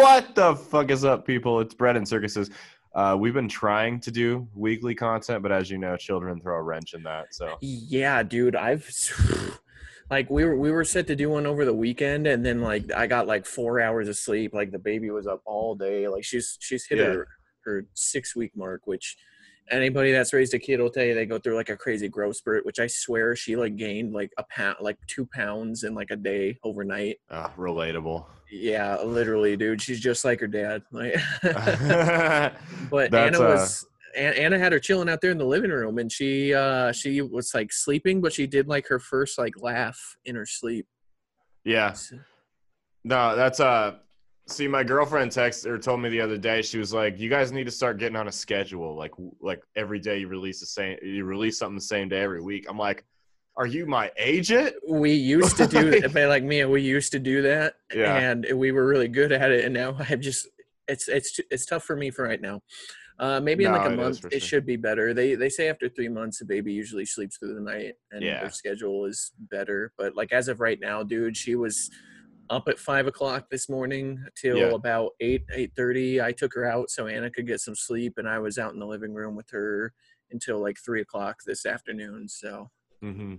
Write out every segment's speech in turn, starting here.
what the fuck is up, people? It's Bread and Circuses. Uh, we've been trying to do weekly content, but as you know, children throw a wrench in that. So Yeah, dude, I've like we were we were set to do one over the weekend, and then like I got like four hours of sleep. Like the baby was up all day. Like she's she's hit Yeah. her her six week mark, which anybody that's raised a kid will tell you they go through like a crazy growth spurt. Which I swear she like gained like a pound, like two pounds in like a day overnight. uh, relatable. Yeah, literally, dude. She's just like her dad. Like, but Anna uh, was An- Anna had her chilling out there in the living room, and she uh she was like sleeping, but she did like her first like laugh in her sleep. yeah. No, that's uh. See, my girlfriend texted or told me the other day. She was like, "You guys need to start getting on a schedule. Like, like every day you release the same. You release something the same day every week." I'm like, "Are you my agent?" We used to do but like me, and we used to do that, Yeah. and we were really good at it. And now I'm just it's it's it's tough for me for right now. Uh, maybe in like a month it sure. should be better. They they say after three months a baby usually sleeps through the night and Yeah. their schedule is better. But like as of right now, dude, she was up at five o'clock this morning till Yeah. about eight eight thirty. I took her out so Anna could get some sleep, and I was out in the living room with her until like three o'clock this afternoon. So hmm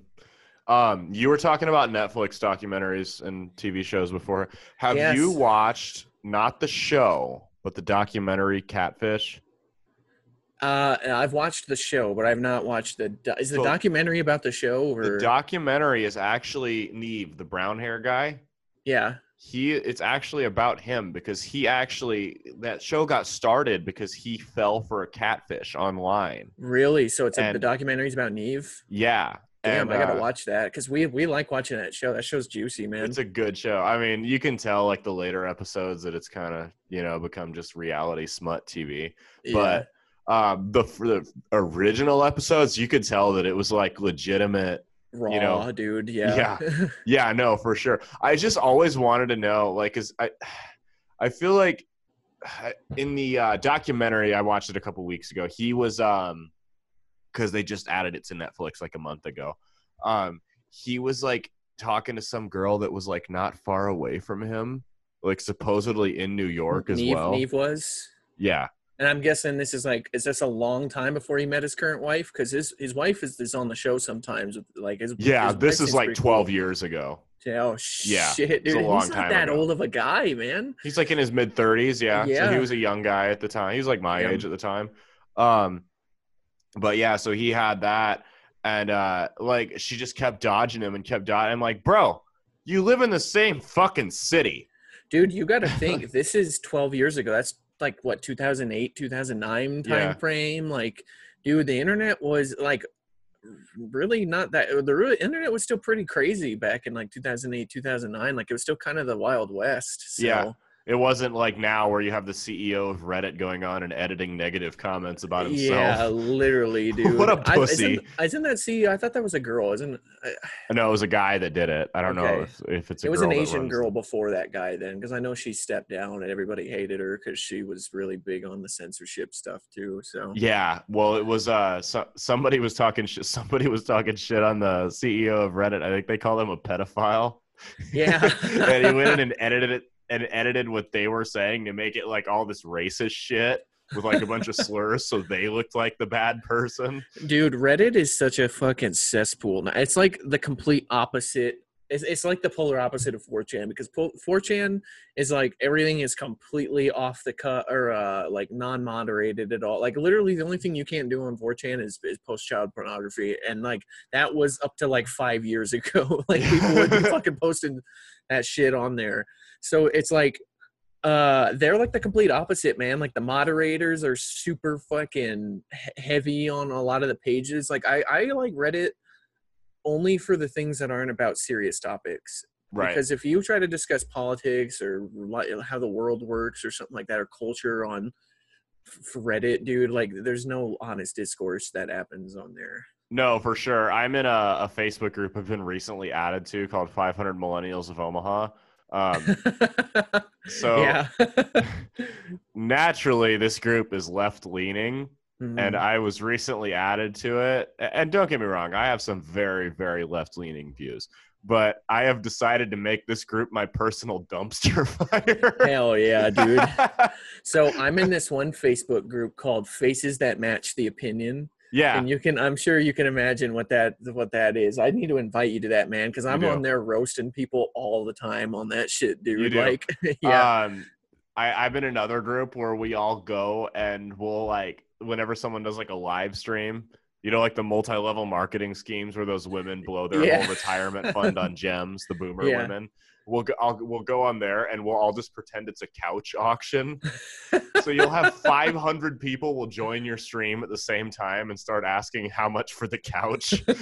Um, you were talking about Netflix documentaries and TV shows before. Have you watched not the show, but the documentary Catfish? uh, I've watched the show, but I've not watched the. do- Is the So- documentary about the show The or? documentary is actually Nev, the brown hair guy. Yeah. He it's actually about him because he actually that show got started because he fell for a catfish online. Really? So it's a, the And- documentary's about Nev. Yeah. Damn, and, I gotta uh, watch that because we we like watching that show. That show's juicy, man. It's a good show. I mean, you can tell like the later episodes that it's kind of you know become just reality smut TV. Yeah. But um, the the original episodes, you could tell that it was like legitimate. Raw, you know, dude. Yeah. Yeah, no, for sure. I just always wanted to know, like, cause I, I feel like in the uh, documentary I watched it a couple weeks ago, he was um, because they just added it to Netflix like a month ago. Um, he was like talking to some girl that was like not far away from him, like supposedly in New York as Nev, well. Nev was. Yeah, And I'm guessing this is like, is this a long time before he met his current wife? Because his his wife is, is on the show sometimes. with, Like his yeah. his This is like twelve cool. years ago. Yeah, Oh Yeah, shit, dude. He's not that ago. old of a guy, man. He's like in his mid thirties, yeah. So he was a young guy at the time. He was like my Yeah. age at the time. Um, but yeah, so he had that, and uh, like she just kept dodging him and kept dodging. I'm like, bro, you live in the same fucking city. Dude, you got to think this is 12 years ago. That's like what 2008, 2009 time Yeah. frame. Like, dude, the internet was like really not that. The real internet was still pretty crazy back in like 2008, 2009. Like, it was still kind of the Wild West. So. Yeah. It wasn't like now where you have the CEO of Reddit going on and editing negative comments about himself. Yeah, literally, dude. What a I- pussy. isn't, isn't that CEO? I thought that was a girl. Isn't I, No, it was a guy that did it. I don't know if, if it's a it was an Asian girl before that guy then, because I know she stepped down and everybody hated her because she was really big on the censorship stuff too. So Yeah, well, it was uh so, somebody was talking sh- somebody was talking shit on the CEO of Reddit. I think they call him a pedophile. yeah, and he went in and edited it and edited what they were saying to make it like all this racist shit with like a bunch of slurs so they looked like the bad person. dude, Reddit is such a fucking cesspool. It's like the complete opposite. It's, it's like the polar opposite of 4chan because po- 4chan is like everything is completely off the cut or uh, like non-moderated at all. Like literally, the only thing you can't do on 4chan is, is post child pornography, and like that was up to like five years ago. like people would be fucking posting that shit on there. So it's like uh they're like the complete opposite man like the moderators are super fucking heavy on a lot of the pages like i i like reddit only for the things that aren't about serious topics Right. because if you try to discuss politics or how the world works or something like that or culture on reddit dude like there's no honest discourse that happens on there no, for sure. I'm in a, a Facebook group I've been recently added to called 500 Millennials of Omaha. Um, so naturally, this group is left leaning. Mhm. and I was recently added to it. And don't get me wrong, I have some very, very left leaning views, but I have decided to make this group my personal dumpster fire. Hell yeah, dude. So I'm in this one Facebook group called Faces That Match the Opinion. yeah. And you can I'm sure you can imagine what that what that is. I need to invite you to that man because I'm on there roasting people all the time on that shit, dude. Like yeah. Um, I, I'm in another group where we all go and we'll like whenever someone does like a live stream, you know, like the multi-level marketing schemes where those women blow their Yeah. whole retirement fund on gems, the boomer Yeah. women. We'll go, I'll, we'll go on there and we'll all just pretend it's a couch auction. so you'll have 500 people will join your stream at the same time and start asking how much for the couch.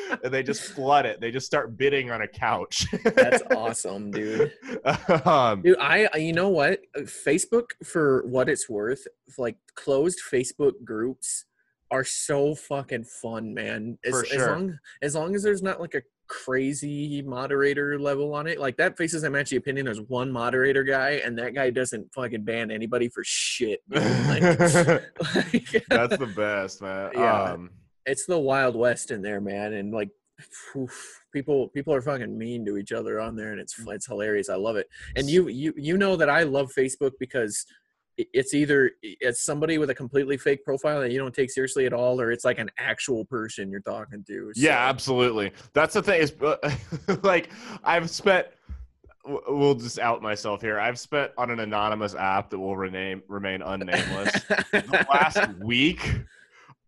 and they just flood it. They just start bidding on a couch. That's awesome, dude. um, Dude, I you know what? Facebook for what it's worth, like closed Facebook groups are so fucking fun, man. As, For as sure. long as long as there's not like a crazy moderator level on it. Like that faces match the opinion, there's one moderator guy and that guy doesn't fucking ban anybody for shit. Like, like- That's the best, man. Yeah. Um, it's the wild west in there, man, and like oof, people people are fucking mean to each other on there, and it's mm. it's hilarious. I love it. And you you you know that I love Facebook because it's either it's somebody with a completely fake profile that you don't take seriously at all, or it's like an actual person you're talking to. yeah, absolutely. That's the thing is, uh, like, I've spent. We'll just out myself here. I've spent on an anonymous app that will rename remain unnameless the last week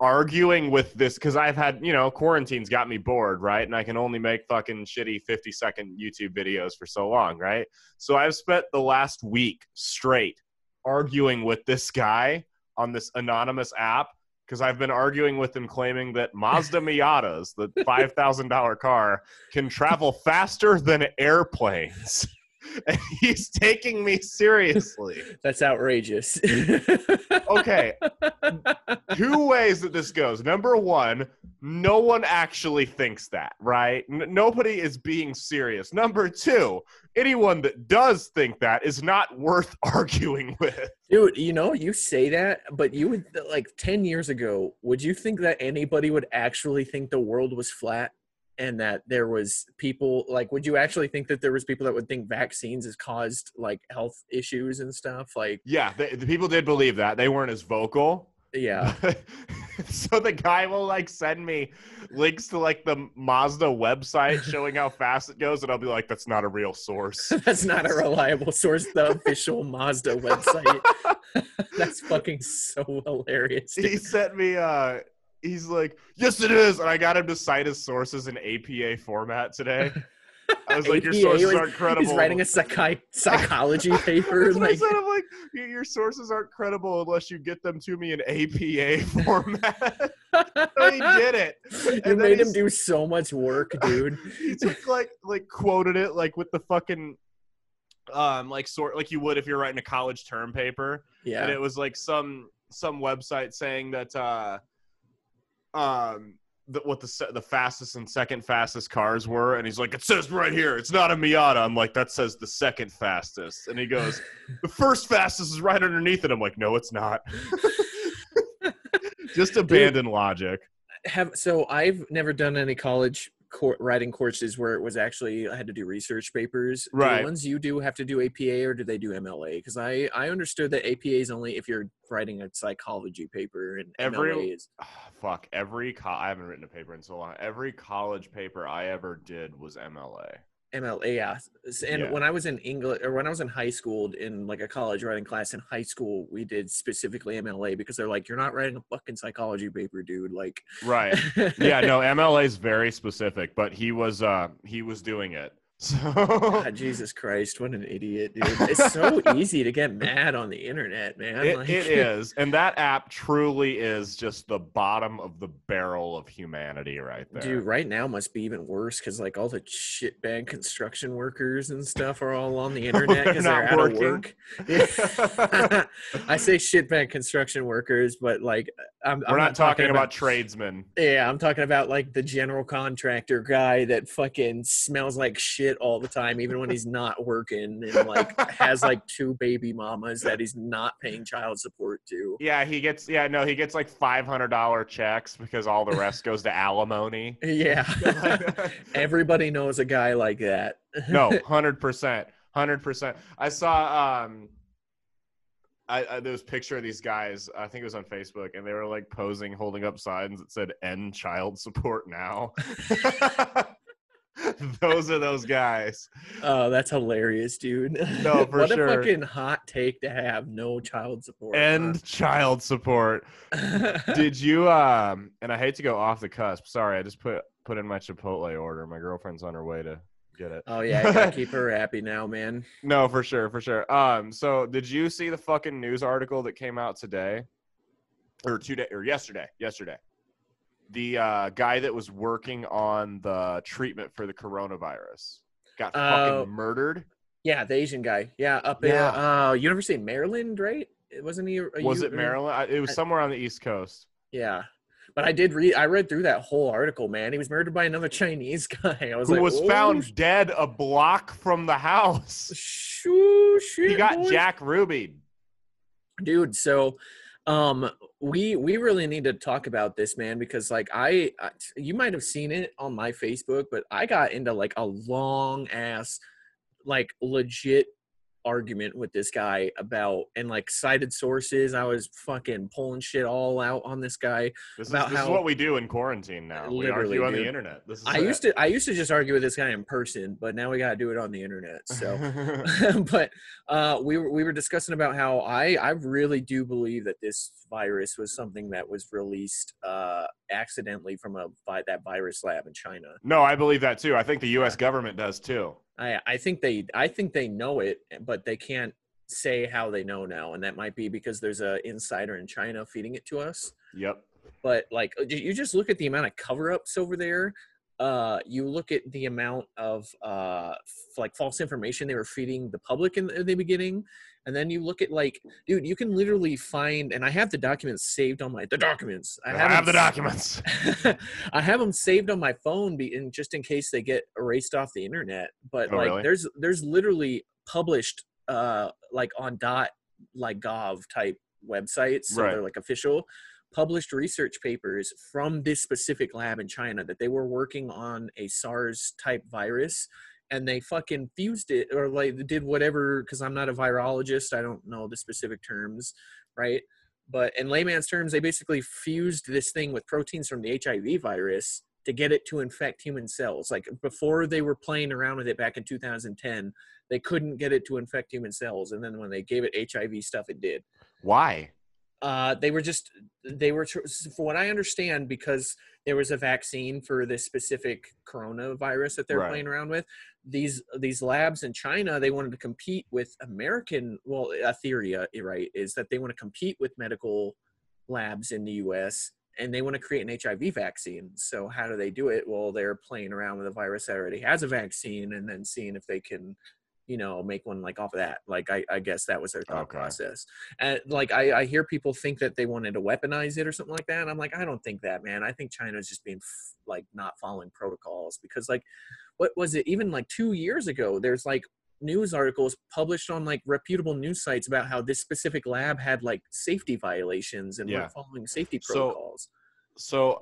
arguing with this because I've had, you know, quarantine's got me bored, right? And I can only make fucking shitty 50 second YouTube videos for so long, right? So I've spent the last week straight arguing with this guy on this anonymous app because I've been arguing with him claiming that Mazda Miatas, the $5,000 car, can travel faster than airplanes. And he's taking me seriously. That's outrageous. Okay, two ways that this goes. Number one, no one actually thinks that, right? N- nobody is being serious. Number two, anyone that does think that is not worth arguing with. Dude, you know, you say that, but you would like 10 years ago, would you think that anybody would actually think the world was flat and that there was people like would you actually think that there was people that would think vaccines has caused like health issues and stuff? Like, Yeah, the, the people did believe that. They weren't as vocal. yeah. so the guy will like send me links to like the Mazda website showing how fast it goes, and I'll be like, "That's not a real source." That's not a reliable source, the official Mazda website. That's fucking so hilarious. dude. he sent me uh he's like yes it is and i got him to cite his sources in apa format today i was like your sources was- aren't credible He's writing a psychi- psychology paper. That's what I like, said. I'm like, "Your- sources aren't credible unless you get them to me in APA format. so he did it. you And made him do so much work, dude. He took like like quoted it like with the fucking um like sort like you would if you're writing a college term paper. Yeah. and it was like some some website saying that uh um that what the the fastest and second fastest cars were and he's like it says right here it's not a Miata. I'm like that says the second fastest. And he goes the first fastest is right underneath it. I'm like no it's not. Just abandon logic. have so I've never done any college writing courses where it was actually I had to do research papers. Right. the ones you do have to do APA or do they do MLA? Because I I understood that APA is only if you're writing a psychology paper and Every- MLA is Ah, fuck every co- I haven't written a paper in so long every college paper I ever did was MLA MLA. Yeah. And Yeah. when I was in English or when I was in high school in like a college writing class in high school, we did specifically MLA because they're like, you're not writing a fucking psychology paper, dude. Like, right yeah no MLA is very specific but he was uh he was doing it so God, Jesus Christ, what an idiot, dude. It's so easy to get mad on the internet, man. It, Like- it is, and that app truly is just the bottom of the barrel of humanity, right there. Dude, right now must be even worse because like all the shitbag construction workers and stuff are all on the internet They're because they're, out working. of work. I say shitbag construction workers, but like I'm, We're I'm not, talking, about, tradesmen. Yeah, I'm talking about like the general contractor guy that fucking smells like shit all the time, even when he's not working, and like has like two baby mamas that he's not paying child support to. Yeah, he gets. Yeah, no, he gets like five hundred dollar checks because all the rest goes to alimony. Yeah, everybody knows a guy like that. no, hundred percent, hundred percent. I saw. um I, I there was a picture of these guys. I think it was on Facebook, and they were like posing, holding up signs that said "End child support now." those are those guys. Oh, that's hilarious, dude. No, for what sure. a fucking hot take to have no child support. End child support. Did you? Um, and I hate to go off the cusp. Sorry, I just put put in my Chipotle order. My girlfriend's on her way to get it. oh yeah, keep her happy now, man. No, for sure, for sure. Um, so did you see the fucking news article that came out today, or today, or yesterday? Yesterday, the uh, guy that was working on the treatment for the coronavirus got fucking Oh. murdered. Yeah, the Asian guy. Yeah, up Yeah. in uh, University of Maryland, right? It wasn't he? Was U- it Maryland? I- It was somewhere on the East Coast. Yeah, but I did read. I read through that whole article. Man, he was murdered by another Chinese guy. I was Who like, was "Oh, found dead a block from the house. Shoo, shit, He got boy." Jack Ruby. dude so um we we really need to talk about this man because like I, I you might have seen it on my facebook but i got into like a long ass like legit argument with this guy about and like cited sources i was fucking pulling shit all out on this guy This, is, this is what we do in quarantine now. We Literally, argue on the internet. This is i used to i used to just argue with this guy in person but now we gotta do it on the internet so but uh, we were we were discussing about how I I really do believe that this virus was something that was released uh, accidentally from a vi- that virus lab in China. no, I believe that too. I think the U.S. government does too. I I think they I think they know it, but they can't say how they know now, and that might be because there's a insider in China feeding it to us. Yep. But like uh, you just look at the amount of cover-ups over there. Uh, you look at the amount of uh, f- like false information they were feeding the public in the, in the beginning, and then you look at like, dude, you can literally find, and I have the documents saved on my the documents. I them have the documents. I have them saved on my phone, be, in, just in case they get erased off the internet. But Oh, like, really? there's there's literally published uh like on dot like gov type websites, so Right. they're like official published research papers from this specific lab in China that they were working on a SARS type virus and they fucking fused it or like did whatever because I'm not a virologist, I don't know the specific terms, right? But in layman's terms, they basically fused this thing with proteins from the HIV virus to get it to infect human cells. Like before they were playing around with it back in 2010, they couldn't get it to infect human cells. And then when they gave it HIV stuff, it did Why? Uh, they were just they were for what I understand because there was a vaccine for this specific coronavirus that they're Right. playing around with. These these labs in China they wanted to compete with American. Well, a theory, uh, right, is that they want to compete with medical labs in the U.S. and they want to create an HIV vaccine. So how do they do it? Well, they're playing around with a virus that already has a vaccine and then seeing if they can you know make one like off of that like i, I guess that was their thought Okay. process and like I, I hear people think that they wanted to weaponize it or something like that and i'm like i don't think that man i think china's just being f- like not following protocols because like what was it even like two years ago there's like news articles published on like reputable news sites about how this specific lab had like safety violations and Yeah. weren't following safety protocols So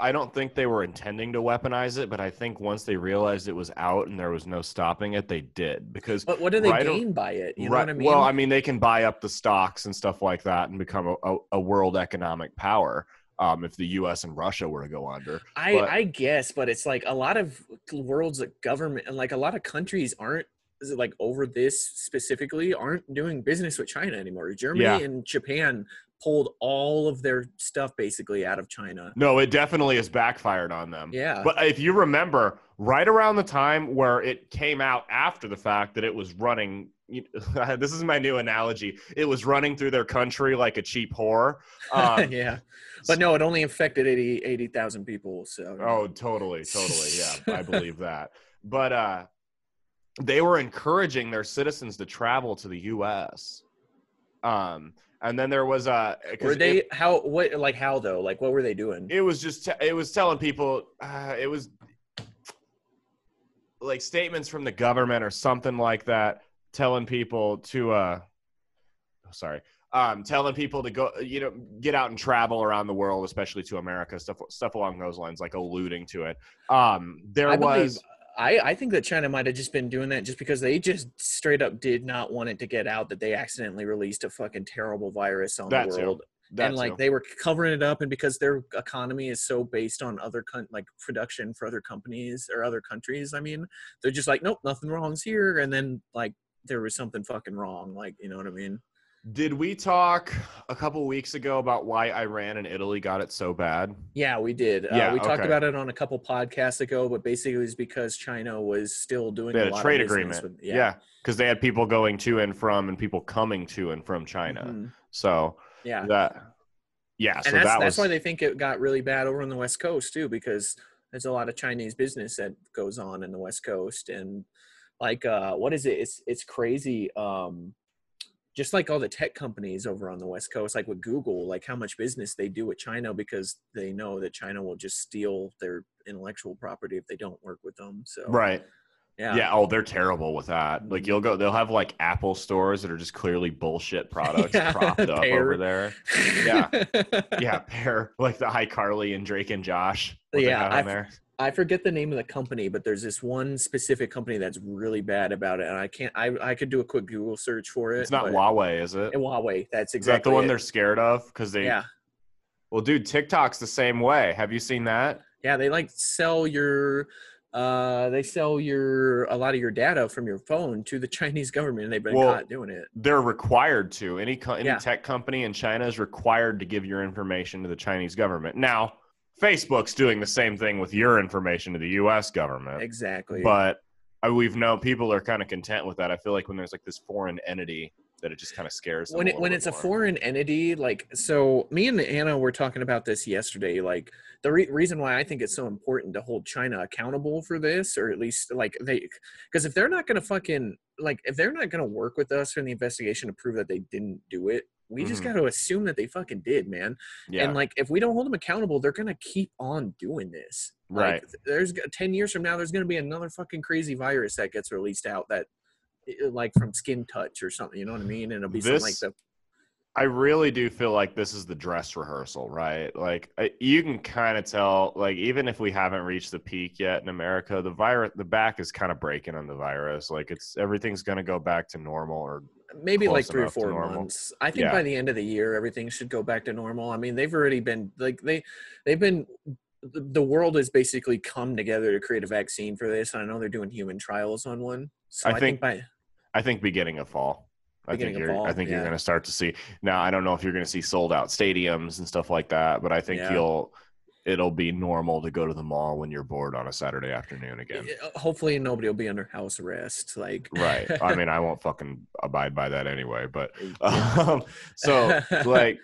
I don't think they were intending to weaponize it, but I think once they realized it was out and there was no stopping it, they did because but what do they right o- gain by it you know what i mean Well, I mean, they can buy up the stocks and stuff like that and become a, a, a world economic power. Um, if the U.S. and Russia were to go under, I, But- I guess, but it's like a lot of worlds government and like a lot of countries aren't is it like over this specifically aren't doing business with China anymore. Germany Yeah. and Japan pulled all of their stuff basically out of China. no, it definitely has backfired on them. Yeah. But if you remember, right around the time where it came out after the fact that it was running, this is my new analogy. It was running through their country like a cheap whore. Um, yeah. But no, it only infected 80 80,000 people, so Oh, totally, totally. Yeah, I believe that. But uh, they were encouraging their citizens to travel to the U.S. Um, and then there was a 'cause Were it- they how what like how though? Like what were they doing? it was just te- it was telling people uh, it was like statements from the government or something like that telling people to uh oh, sorry um telling people to go you know get out and travel around the world especially to america stuff stuff along those lines like alluding to it um there I was I, I think that China might have just been doing that just because they just straight up did not want it to get out that they accidentally released a fucking terrible virus on That the too. world. that and like too. they were covering it up and because their economy is so based on other con- like production for other companies or other countries, I mean, they're just like, nope, nothing wrong's here. And then like there was something fucking wrong. Like, you know what I mean? Did we talk a couple weeks ago about why iran and italy got it so bad Yeah, we did. Yeah, uh, we talked okay. about it on a couple podcasts ago, but basically it was because China was still doing they had a, a lot trade agreement With, yeah because they had people going to and from and people coming to and from china Mhm. so Yeah. that yeah so and that's, that that's why they think it got really bad over on the west coast too because there's a lot of chinese business that goes on in the west coast and like uh what is it it's it's crazy um just like all the tech companies over on the west coast like with google like how much business they do with china because they know that china will just steal their intellectual property if they don't work with them so right yeah yeah. oh they're terrible with that like Mhm. you'll go they'll have like apple stores that are just clearly bullshit products Yeah, propped up Pear. over there Yeah. yeah Pear like the iCarly and drake and josh Yeah, I on there I forget the name of the company, but there's this one specific company that's really bad about it, and I can't. I I could do a quick Google search for it. it's not huawei is it Huawei. That's exactly. is that the one it. they're scared of because they Yeah, well dude tiktok's the same way have you seen that yeah. They like sell your. Uh, they sell your a lot of your data from your phone to the Chinese government, and they've been Well, caught doing it. they're required to any co- any Yeah. tech company in China is required to give your information to the Chinese government. Now, Facebook's doing the same thing with your information to the U.S. government, Exactly. but uh, we've known people are kind of content with that. I feel like when there's like this foreign entity, that it just kind of scares them. when it when it's a foreign entity like so me and anna were talking about this yesterday like the re- reason why i think it's so important to hold china accountable for this or at least like they because if they're not gonna fucking like if they're not gonna work with us in the investigation to prove that they didn't do it we just Mhm. got to assume that they fucking did man yeah, and like if we don't hold them accountable they're gonna keep on doing this Right. like, there's 10 years from now there's gonna be another fucking crazy virus that gets released out that like from skin touch or something you know what i mean and it'll be something like This- the I really do feel like this is the dress rehearsal, right? Like you can kind of tell, like even if we haven't reached the peak yet in America, the virus, the back is kind of breaking on the virus. Like it's everything's going to go back to normal, or maybe like three or four months. I think Yeah. by the end of the year, everything should go back to normal. I mean, they've already been like they they've been the world has basically come together to create a vaccine for this. And I know they're doing human trials on one. So I I, think, think- by I think beginning of fall. I think you're. I fall, think you're going to start to see. Now I don't know if you're going to see sold out stadiums and stuff like that, but I think Yeah. you'll. It'll be normal to go to the mall when you're bored on a Saturday afternoon again. uh, hopefully nobody will be under house arrest. Like right. I mean, I won't fucking abide by that anyway. But um, so like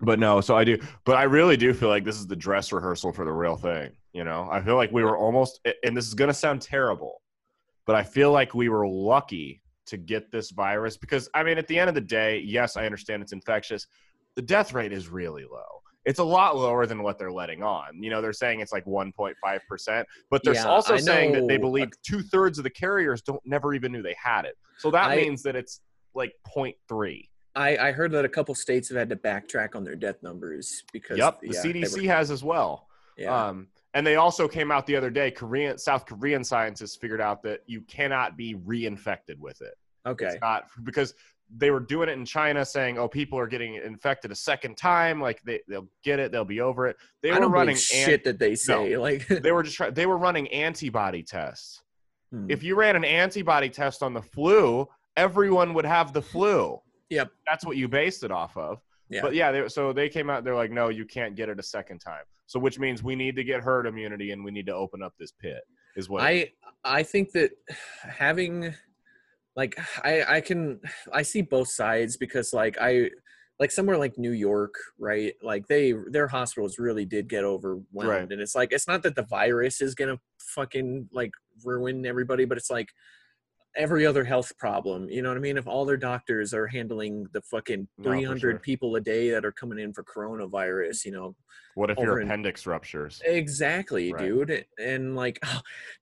but no so i do but i really do feel like this is the dress rehearsal for the real thing you know i feel like we were almost and this is going to sound terrible but i feel like we were lucky to get this virus because i mean at the end of the day yes i understand it's infectious the death rate is really low it's a lot lower than what they're letting on you know they're saying it's like 1.5% but they're Yeah, also saying that they believe two-thirds of the carriers don't never even knew they had it so that I- means that it's like 0.3 I, I heard that a couple states have had to backtrack on their death numbers because Yep, the yeah, CDC were- has as well. yeah. Um, and they also came out the other day. Korean South Korean scientists figured out that you cannot be reinfected with it. okay. It's not because they were doing it in China, saying, "Oh, people are getting infected a second time. Like they they'll get it, they'll be over it." They I were running an- shit that they say. Like they were just try- they were running antibody tests. Hmm. If you ran an antibody test on the flu, everyone would have the flu. Yep. That's what you based it off of. Yeah. But yeah, they, so they came out. They're like, no, you can't get it a second time. So which means we need to get herd immunity and we need to open up this pit. Is what I I think that having like I I can I see both sides because like I like somewhere like New York, right? Like they their hospitals really did get overwhelmed Right. and it's like it's not that the virus is to fucking like ruin everybody, but it's like every other health problem. You know what I mean? If all their doctors are handling the fucking No, 300 sure. people a day that are coming in for coronavirus, you know, What if your in- appendix ruptures? Exactly, Right. dude. And like,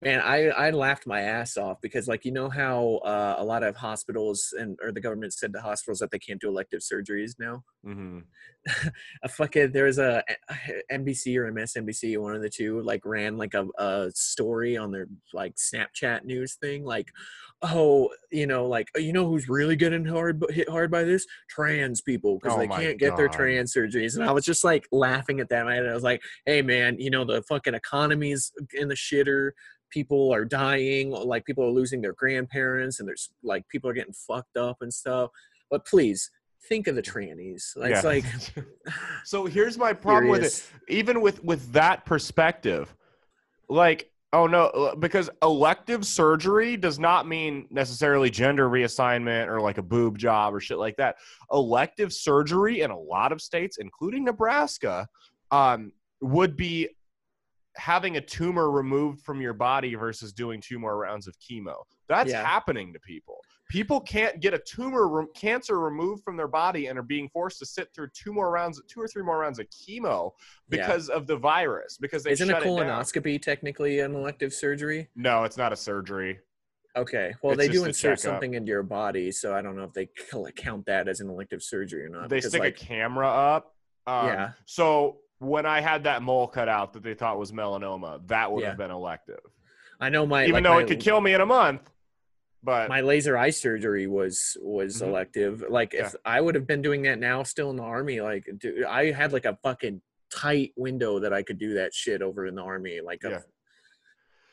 man, I I laughed my ass off because like you know how uh, a lot of hospitals and or the government said to hospitals that they can't do elective surgeries now. Mm hmm A fucking there's a NBC or MSNBC, one of the two, like ran like a, a story on their like Snapchat news thing, like, oh, you know, like you know who's really getting hard hit hard by this? Trans people because Oh they can't get their trans surgeries. And I was just like laughing at that. And I was like, hey man, you know the fucking economy's in the shitter. People are dying, like people are losing their grandparents, and there's like people are getting fucked up and stuff. But please think of the trannies. Like, It's Yeah. like so here's my problem with it. even with with that perspective like oh no uh, because elective surgery does not mean necessarily gender reassignment or like a boob job or shit like that elective surgery in a lot of states including nebraska um, would be having a tumor removed from your body versus doing two more rounds of chemo that's Yeah. happening to people people can't get a tumor re- cancer removed from their body and are being forced to sit through two more rounds two or three more rounds of chemo Yeah. because of the virus because they Isn't a shut it down. colonoscopy technically an elective surgery? No, it's not a surgery. Okay. Well, It's they do insert something into your body, so I don't know if they count that as an elective surgery or not. they because, stick like, a camera up. Um, Yeah. So when I had that mole cut out that they thought was melanoma, that would Yeah. have been elective. I know my Even like, though my, it could kill me in a month. But my laser eye surgery was was Mhm. elective. Like if I would have been doing that now, still in the army, like dude, I had like a fucking tight window that I could do that shit over in the army. Like, Yeah.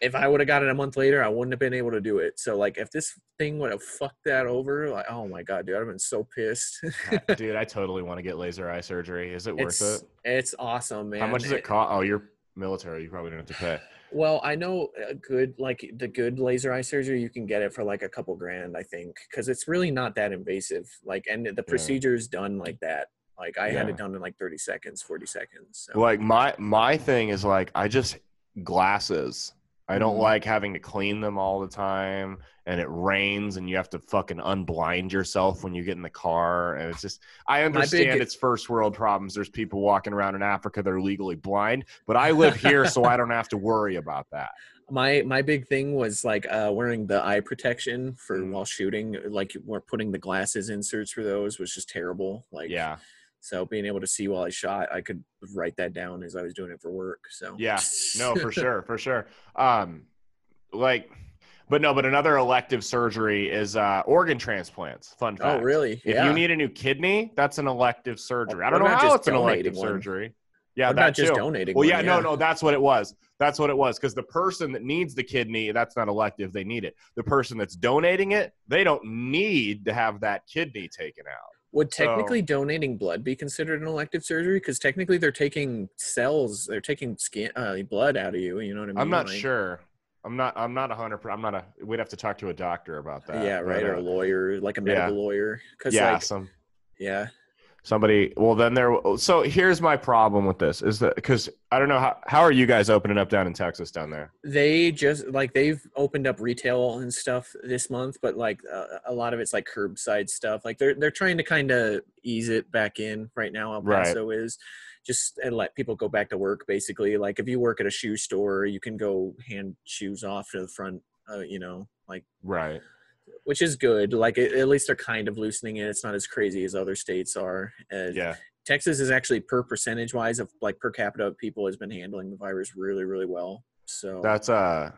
If, I would have got it a month later, I wouldn't have been able to do it. So like, if this thing would have fucked that over, like, oh my god, dude, I'd have been so pissed. dude, I totally want to get laser eye surgery. Is it worth it's it? it's awesome, man. How much does it cost? Oh, you're military. You probably don't have to pay. Well, I know a good like the good laser eye surgery. You can get it for like a couple grand, I think, because it's really not that invasive. Like, and the procedure is done like that. Like, I had it done in like thirty seconds, forty seconds. So. Like my my thing is like I just glasses. I don't Mhm. like having to clean them all the time and it rains and you have to fucking unblind yourself when you get in the car and it's just I understand it's first world problems. There's people walking around in Africa that are legally blind, but I live here so I don't have to worry about that. my my big thing was like uh, wearing the eye protection for Mhm. while shooting. Like, we're putting the glasses inserts for those was just terrible. Like, Yeah. So being able to see while I shot, I could write that down as I was doing it for work. So Yeah. No, for sure, for sure. Um like but no, but another elective surgery is uh organ transplants. Fun fact. Oh, really? If you need a new kidney, that's an elective surgery. I don't know how it's an elective one? surgery. Yeah, what that just donating? Well, one? yeah, no, no, that's what it was. That's what it was. Because the person that needs the kidney, that's not elective. They need it. The person that's donating it, they don't need to have that kidney taken out. Would So- technically donating blood be considered an elective surgery? Because technically they're taking cells, they're taking skin, uh, blood out of you. You know what I mean? I'm not Like- sure. I'm not. I'm not a hundred. I'm not a. We'd have to talk to a doctor about that. yeah, right. but, or a uh, lawyer, like a yeah. medical lawyer. Because yeah, like, some yeah, somebody. Well, then there. So here's my problem with this is that because I don't know how. How are you guys opening up down in Texas down there? they just like they've opened up retail and stuff this month, but like uh, a lot of it's like curbside stuff. Like they're they're trying to kind of ease it back in right now. El Right. Paso is just and let people go back to work basically. Like if you work at a shoe store, you can go hand shoes off to the front. Uh, you know, like Right. Which is good. Like at least they're kind of loosening it. It's not as crazy as other states are. Uh, Yeah. Texas is actually per percentage wise of like per capita of people has been handling the virus really really well. So That's uh,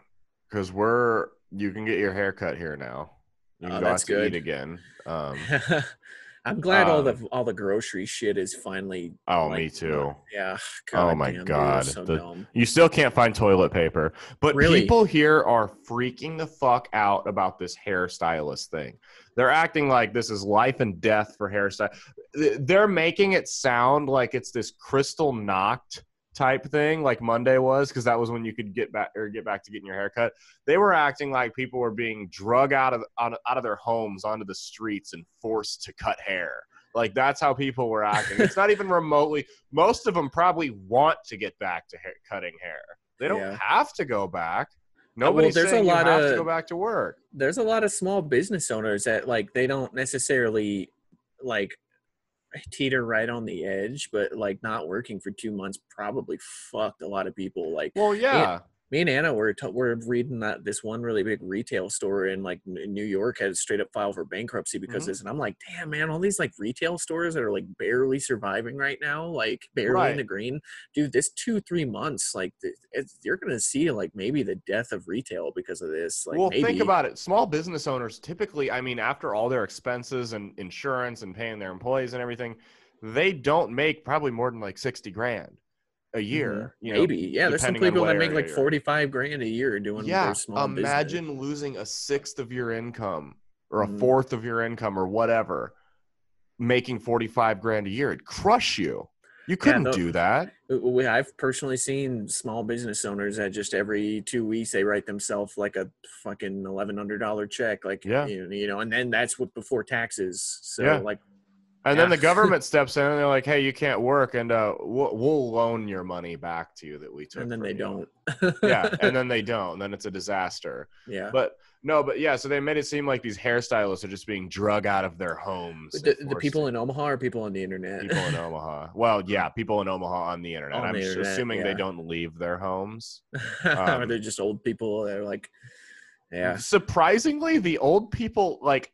because we're you can get your hair cut here now. You can Oh, go out that's to good. eat again. Um. I'm glad all the Um, all the grocery shit is finally. Oh, like, me too. Yeah. Oh my damn, God, so the- You still can't find toilet paper, but Really? people here are freaking the fuck out about this hairstylist thing. They're acting like this is life and death for hairstyle. They're making it sound like it's this Kristallnacht type thing, like Monday was, because that was when you could get back or get back to getting your haircut. They were acting like people were being drug out of out, out of their homes onto the streets and forced to cut hair. Like that's how people were acting. It's not even remotely. Most of them probably want to get back to hair, cutting hair. They don't Yeah. have to go back. Uh, Nobody's there's a saying lot you have of- to go back to work. there's a lot of small business owners that like they don't necessarily like teeter right on the edge, but like not working for two months probably fucked a lot of people. Like Well, yeah. Me and Anna were t- were reading that this one really big retail store in like N- New York had straight up filed for bankruptcy because Mhm. of this, and I'm like, damn man, all these like retail stores that are like barely surviving right now, like barely Right. in the green, dude. This two three months, like it's, you're gonna see like maybe the death of retail because of this. Like well, maybe. think about it. Small business owners typically, I mean, after all their expenses and insurance and paying their employees and everything, they don't make probably more than like 60 grand a year. You know, Mm-hmm. maybe yeah. There's some people that make like 45 grand a year doing yeah their small business. imagine losing a sixth of your income or a Mhm. fourth of your income or whatever making 45 grand a year it'd crush you you couldn't no- do that Uh, we- I've personally seen small business owners that just every two weeks they write themselves like a fucking eleven hundred dollar check, like Yeah. you know, you know, and then that's what before taxes. So Yeah. like, and then the government steps in and they're like hey you can't work and uh, we'll, we'll loan your money back to you that we took and then they you." don't. yeah and then they don't and then it's a disaster yeah. but no but yeah so they made it seem like these hairstylists are just being drug out of their homes the, the people in Omaha are people on the internet. people in Omaha. Well, yeah, people in Omaha on the internet. On I'm the internet, assuming yeah. they don't leave their homes. or um, they're just old people They're like, yeah, Surprisingly, the old people like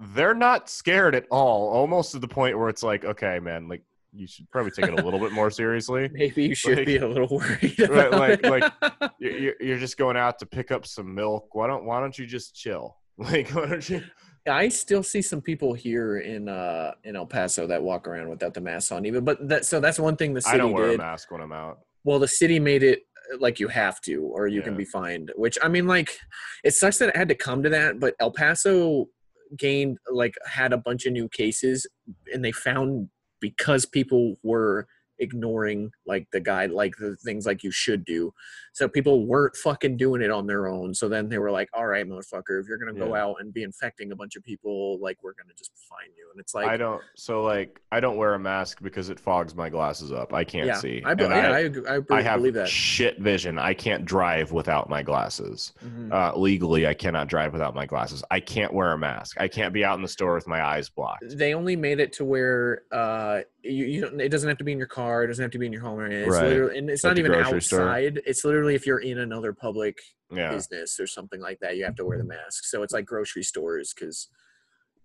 they're not scared at all. Almost to the point where it's like, okay, man, like you should probably take it a little bit more seriously. maybe you should like- be a little worried. Right, like- it. You're, you're- just going out to pick up some milk. Why don't Why don't you just chill? Like, why don't you? I still see some people here in uh in El Paso that walk around without the mask on, even. But that so that's one thing the city I don't wear did. a mask when I'm out. Well, the city made it uh, like you have to, or you can be fined. Which I mean, like, it sucks that it had to come to that. But El Paso gained like had a bunch of new cases, and they found because people were ignoring like the guide like the things like you should do so people weren't fucking doing it on their own so then they were like all right motherfucker if you're gonna go Yeah. out and be infecting a bunch of people like we're gonna just fine you and it's like I don't. So like, I don't wear a mask because it fogs my glasses up. I can't yeah see. I, be- yeah, I, agree- I, I have believe that shit vision. I can't drive without my glasses. Mhm. Uh, legally, I cannot drive without my glasses. I can't wear a mask. I can't be out in the store with my eyes blocked. they only made it to where uh you, you don't it doesn't have to be in your car it doesn't have to be in your home or anything. it's Right. literally and it's At not even grocery store. outside it's literally if you're in another public Yeah. business or something like that you have to wear the mask so it's like grocery stores because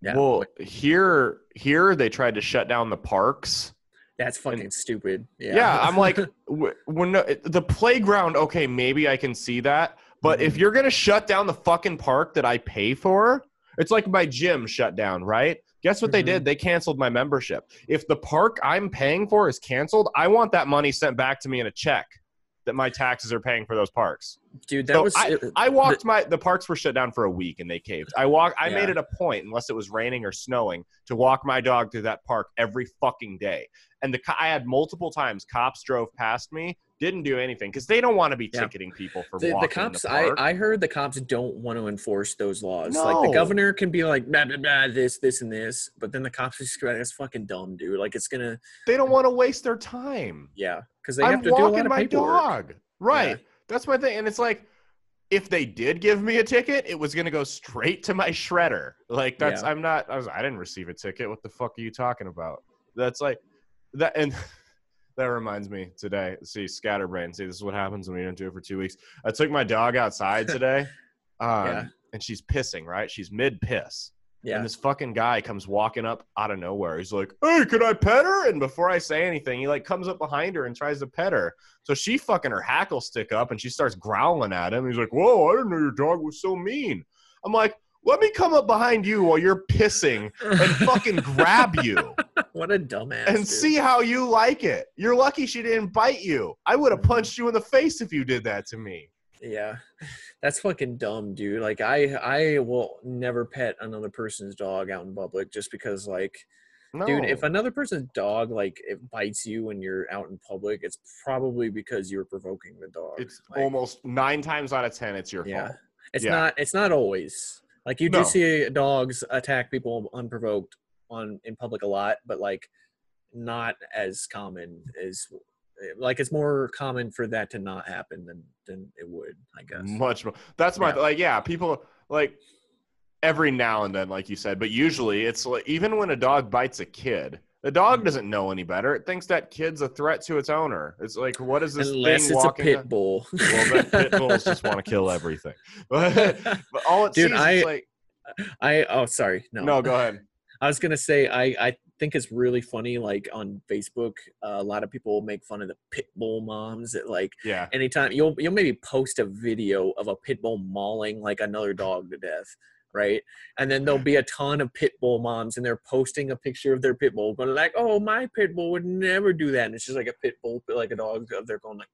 yeah well, like, here, here they tried to shut down the parks. that's fucking stupid yeah Yeah, I'm like, when the playground. Okay, maybe I can see that, but if Mhm. you're gonna shut down the fucking park that I pay for, it's like my gym shut down, right? Guess what they Mhm. did? They canceled my membership. If the park I'm paying for is canceled, I want that money sent back to me in a check that my taxes are paying for those parks. dude that So was I, I walked my the parks were shut down for a week and they caved. I walk I made it a point unless it was raining or snowing to walk my dog through that park every fucking day. And the I had multiple times cops drove past me, didn't do anything because they don't want to be Yeah. ticketing people for the, the cops the I. I heard the cops don't want to enforce those laws like the governor can be like blah, blah, blah, this this and this but then the cops are just like, that's fucking dumb dude like it's gonna they don't want to waste their time. yeah because they I'm have to do a lot of my paperwork dog. Right. That's my thing. And it's like, if they did give me a ticket, it was gonna go straight to my shredder. Like that's Yeah. I'm not I was I didn't receive a ticket. What the fuck are you talking about? That's like that and that reminds me today. See, scatterbrain. See, this is what happens when we don't do it for two weeks. I took my dog outside today. Um, Yeah. and she's pissing, right? She's mid piss. yeah And this fucking guy comes walking up out of nowhere. He's like, "Hey, can I pet her?" And before I say anything, he like comes up behind her and tries to pet her. So she fucking her hackle stick up and she starts growling at him. He's like, "Whoa, I didn't know your dog was so mean." I'm like, "Let me come up behind you while you're pissing and fucking grab you what a dumbass and dude. see how you like it. You're lucky she didn't bite you. I would have punched you in the face if you did that to me." yeah that's fucking dumb dude like i i will never pet another person's dog out in public just because like No. dude if another person's dog like it bites you when you're out in public it's probably because you're provoking the dog it's Like, almost nine times out of ten, it's your Yeah. fault. it's yeah. not it's not always like you do No. see dogs attack people unprovoked on in public a lot but like not as common as like it's more common for that to not happen than than it would, I guess. Much more. That's my Yeah. like. Yeah, people like every now and then, like you said, but usually it's like even when a dog bites a kid, the dog doesn't know any better. It thinks that kid's a threat to its owner. It's like, what is this Unless thing it's a walking? pit bull. well, then pit bulls just want to kill everything. But, but all it Dude, sees I- is like, I oh sorry no no, go ahead. I was gonna say I I think it's really funny like on Facebook uh, a lot of people make fun of the pit bull moms that like Yeah, anytime you'll you'll maybe post a video of a pit bull mauling like another dog to death right and then there'll be a ton of pit bull moms and they're posting a picture of their pit bull going like oh my pit bull would never do that and it's just like a pit bull like a dog they're going like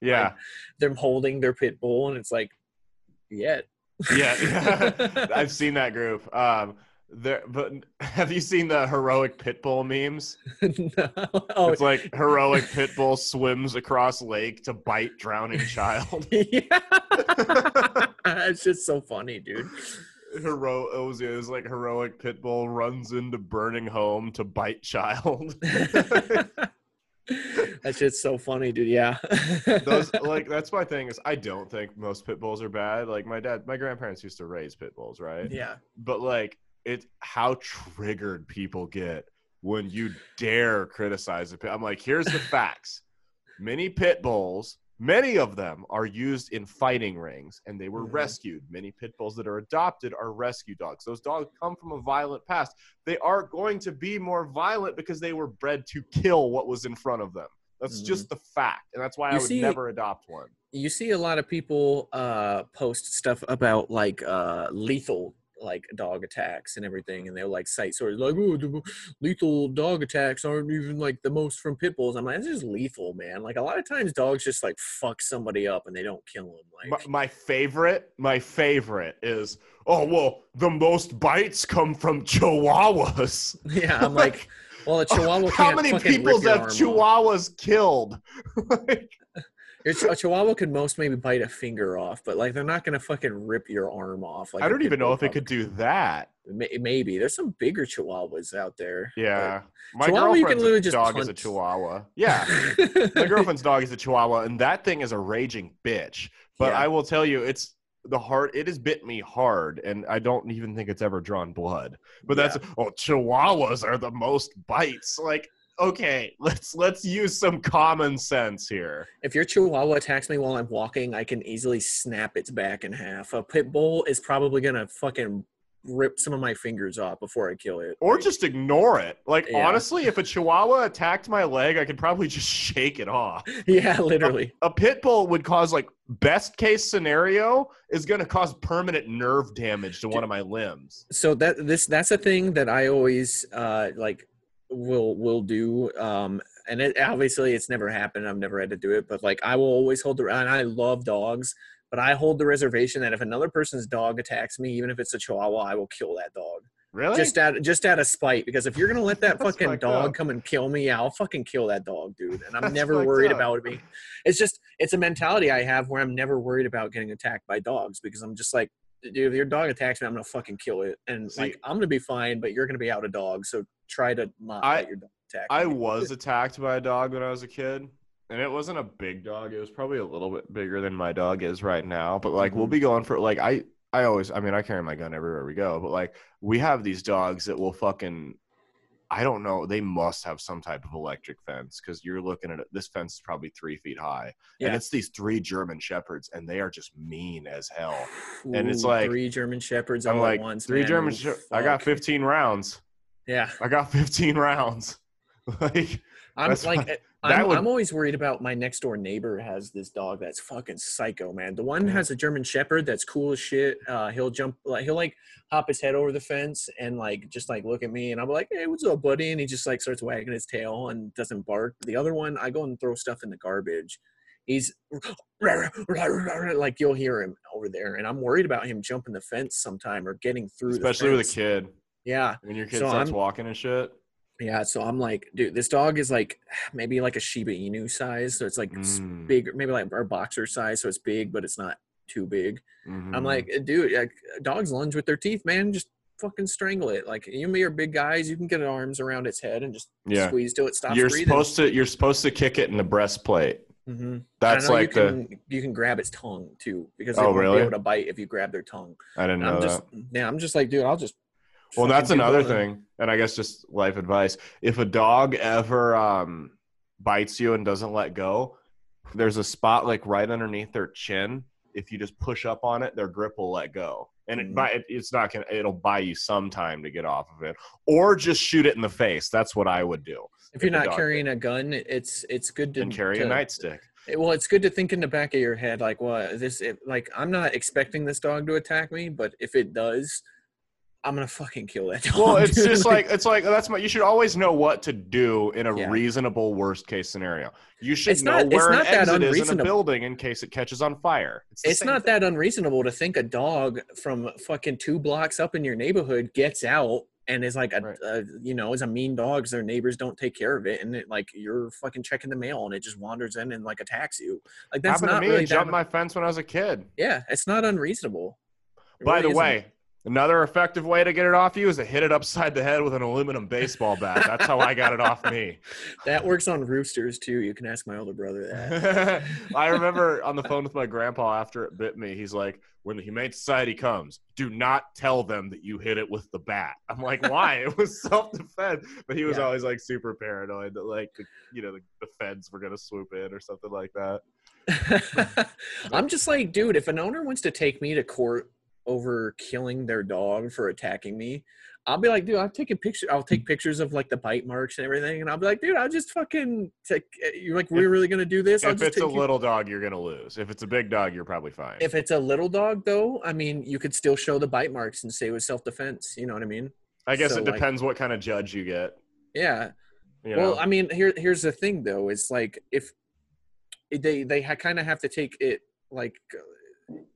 yeah, they're holding their pit bull and it's like yet yeah. I've seen that group. Um, there, but have you seen the heroic pit bull memes? no. oh It's like heroic pit bull swims across lake to bite drowning child. yeah it's just so funny dude Hero, it was, it was like heroic pit bull runs into burning home to bite child. That's just so funny, dude. Yeah. Those like that's my thing is I don't think most pit bulls are bad. Like my dad, my grandparents used to raise pit bulls, right? yeah. But like it's how triggered people get when you dare criticize a pit. I'm like, here's the facts. Many pit bulls, many of them are used in fighting rings and they were Mhm. rescued. Many pit bulls that are adopted are rescue dogs. Those dogs come from a violent past. They are going to be more violent because they were bred to kill what was in front of them. That's Mhm. just the fact. And that's why I would see- never adopt one. You see a lot of people uh post stuff about like uh lethal like dog attacks and everything and they'll like cite stories like oh the lethal dog attacks aren't even like the most from pit bulls i'm like it's just lethal man like a lot of times dogs just like fuck somebody up and they don't kill them like my favorite, my favorite is oh well, the most bites come from Chihuahuas. yeah i'm like well a chihuahua How many people have arm off. Chihuahuas killed? Like, a chihuahua could most maybe bite a finger off, but like they're not gonna fucking rip your arm off. Like I don't even know if it probably could do that. May- Maybe there's some bigger chihuahuas out there. Yeah, my Chihuahua, you can girlfriend's literally just dog is a. Chihuahua. Yeah, my girlfriend's dog is a Chihuahua, and that thing is a raging bitch. But Yeah. I will tell you, it's the heart. It has bit me hard, and I don't even think it's ever drawn blood. But that's oh, Chihuahuas are the most bites. Like, okay, let's let's use some common sense here. If your chihuahua attacks me while I'm walking, I can easily snap its back in half. A pit bull is probably gonna fucking rip some of my fingers off before I kill it. Or Like, just ignore it. Like Yeah. honestly, if a Chihuahua attacked my leg, I could probably just shake it off. yeah, literally. A pit bull would cause like best case scenario is going to cause permanent nerve damage to one of my limbs. so that this that's a thing that I always uh like will will do um and it obviously it's never happened I've never had to do it but like I will always hold the and I love dogs but I hold the reservation that if another person's dog attacks me even if it's a chihuahua I will kill that dog Really? just out just out of spite because if you're gonna let that fucking dog up. come and kill me yeah, I'll fucking kill that dog dude and I'm That's never worried up. about it being it's just it's a mentality I have where I'm never worried about getting attacked by dogs because I'm just like dude if your dog attacks me I'm gonna fucking kill it and See- like I'm gonna be fine but you're gonna be out a dog so try to not I- let your dog attack I me. was attacked by a dog when I was a kid. And it wasn't a big dog. It was probably a little bit bigger than my dog is right now. But like we'll Mhm. be going for like I I always I mean I carry my gun everywhere we go, but like we have these dogs that will fucking I don't know. They must have some type of electric fence because you're looking at it. This fence is probably three feet high, and it's these three German shepherds, and they are just mean as hell. and it's like- three German shepherds I'm all like at once three man. German. Ooh, Shep- I got 15 rounds. Yeah I got 15 rounds. like I'm like, That I'm, would- I'm always worried about my next door neighbor has this dog that's fucking psycho, man. The one Yeah. has a German Shepherd that's cool as shit. Uh, he'll jump, like he'll like hop his head over the fence and like just like look at me, and I'm like, "Hey, what's up, buddy?" And he just like starts wagging his tail and doesn't bark. The other one, I go and throw stuff in the garbage. He's like you'll hear him over there, and I'm worried about him jumping the fence sometime or getting through. especially with a kid. Yeah, When your kid So starts I'm- walking and shit. yeah, so I'm like, dude, this dog is like maybe like a Shiba Inu size, so it's like Mm, big, maybe like our boxer size, so it's big, but it's not too big. I'm mhm. like, dude, like, dogs lunge with their teeth, man. Just fucking strangle it. Like you and me are big guys, you can get arms around its head and just Yeah. squeeze till it stops You're breathing. supposed to you're supposed to kick it in the breastplate. hmm That's like you the can, you can grab its tongue too because they Oh, won't really? be able to bite if you grab their tongue. I didn't And know I'm that. just yeah, I'm just like, dude, I'll just. Well, that's another thing, and I guess just life advice. If a dog ever um, bites you and doesn't let go, there's a spot like right underneath their chin. If you just push up on it, their grip will let go, and it, it it's not gonna. It'll buy you some time to get off of it, or just shoot it in the face. That's what I would do, If you're not carrying a gun, it's it's good to and carry to- a nightstick. Well, it's good to think in the back of your head, like, well, this, it, like, I'm not expecting this dog to attack me, but if it does, I'm gonna fucking kill that dog. Well, it's just like it's like that's my. You should always know what to do in a Yeah. reasonable worst case scenario. You should It's know not- it's where not an that exit is in a unreasonable. building in case it catches on fire. the it's not thing. that unreasonable to think a dog from fucking two blocks up in your neighborhood gets out and is like a, Right. a you know is a mean dog their neighbors don't take care of it and it like you're fucking checking the mail and it just wanders in and like attacks you like that's happened not to me. really jumped my fence when I was a kid. yeah it's not unreasonable It By really the isn't. way, another effective way to get it off you is to hit it upside the head with an aluminum baseball bat. That's how I got it off me. that works on roosters too you can ask my older brother that I remember on the phone with my grandpa after it bit me. He's like, "When the Humane Society comes, do not tell them that you hit it with the bat." I'm like, "Why? it was self-defense." But he was Yeah. always like super paranoid that like the, you know the, the feds were gonna swoop in or something like that. I'm just like, dude, if an owner wants to take me to court over killing their dog for attacking me, I'll be like, dude, I'll take a picture. I'll take pictures of like the bite marks and everything, and I'll be like, dude, I'll just fucking take. eh, You're like, we're really gonna do this? I'll if it's a you- little dog, you're gonna lose. If it's a big dog, you're probably fine. If it's a little dog, though, I mean, you could still show the bite marks and say it was self defense. You know what I mean? I guess so, it like- depends what kind of judge you get. Yeah. You well, know? I mean, here here's the thing though. It's like if they they ha- kind of have to take it like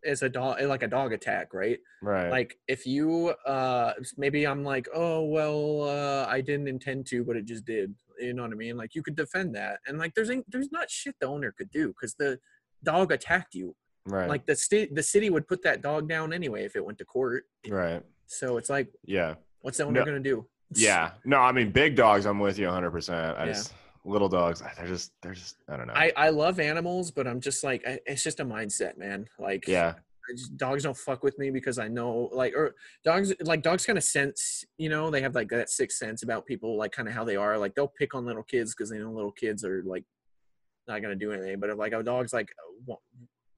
as a dog like a dog attack, right? right. like if you uh maybe i'm like oh well uh i didn't intend to but it just did you know what i mean like you could defend that and like there's there's not shit the owner could do because the dog attacked you right. like the state the city would put that dog down anyway if it went to court right. so it's like Yeah. what's the owner No. gonna do Yeah. No, I mean big dogs. I'm with you 100. percent I Yeah. just little dogs. They're just they're just I don't know. i i love animals but i'm just like I, it's just a mindset man like yeah. I just, dogs don't fuck with me because I know like or dogs like dogs kind of sense you know they have like that sixth sense about people like kind of how they are like they'll pick on little kids because they know little kids are like not gonna do anything but if like a dog's like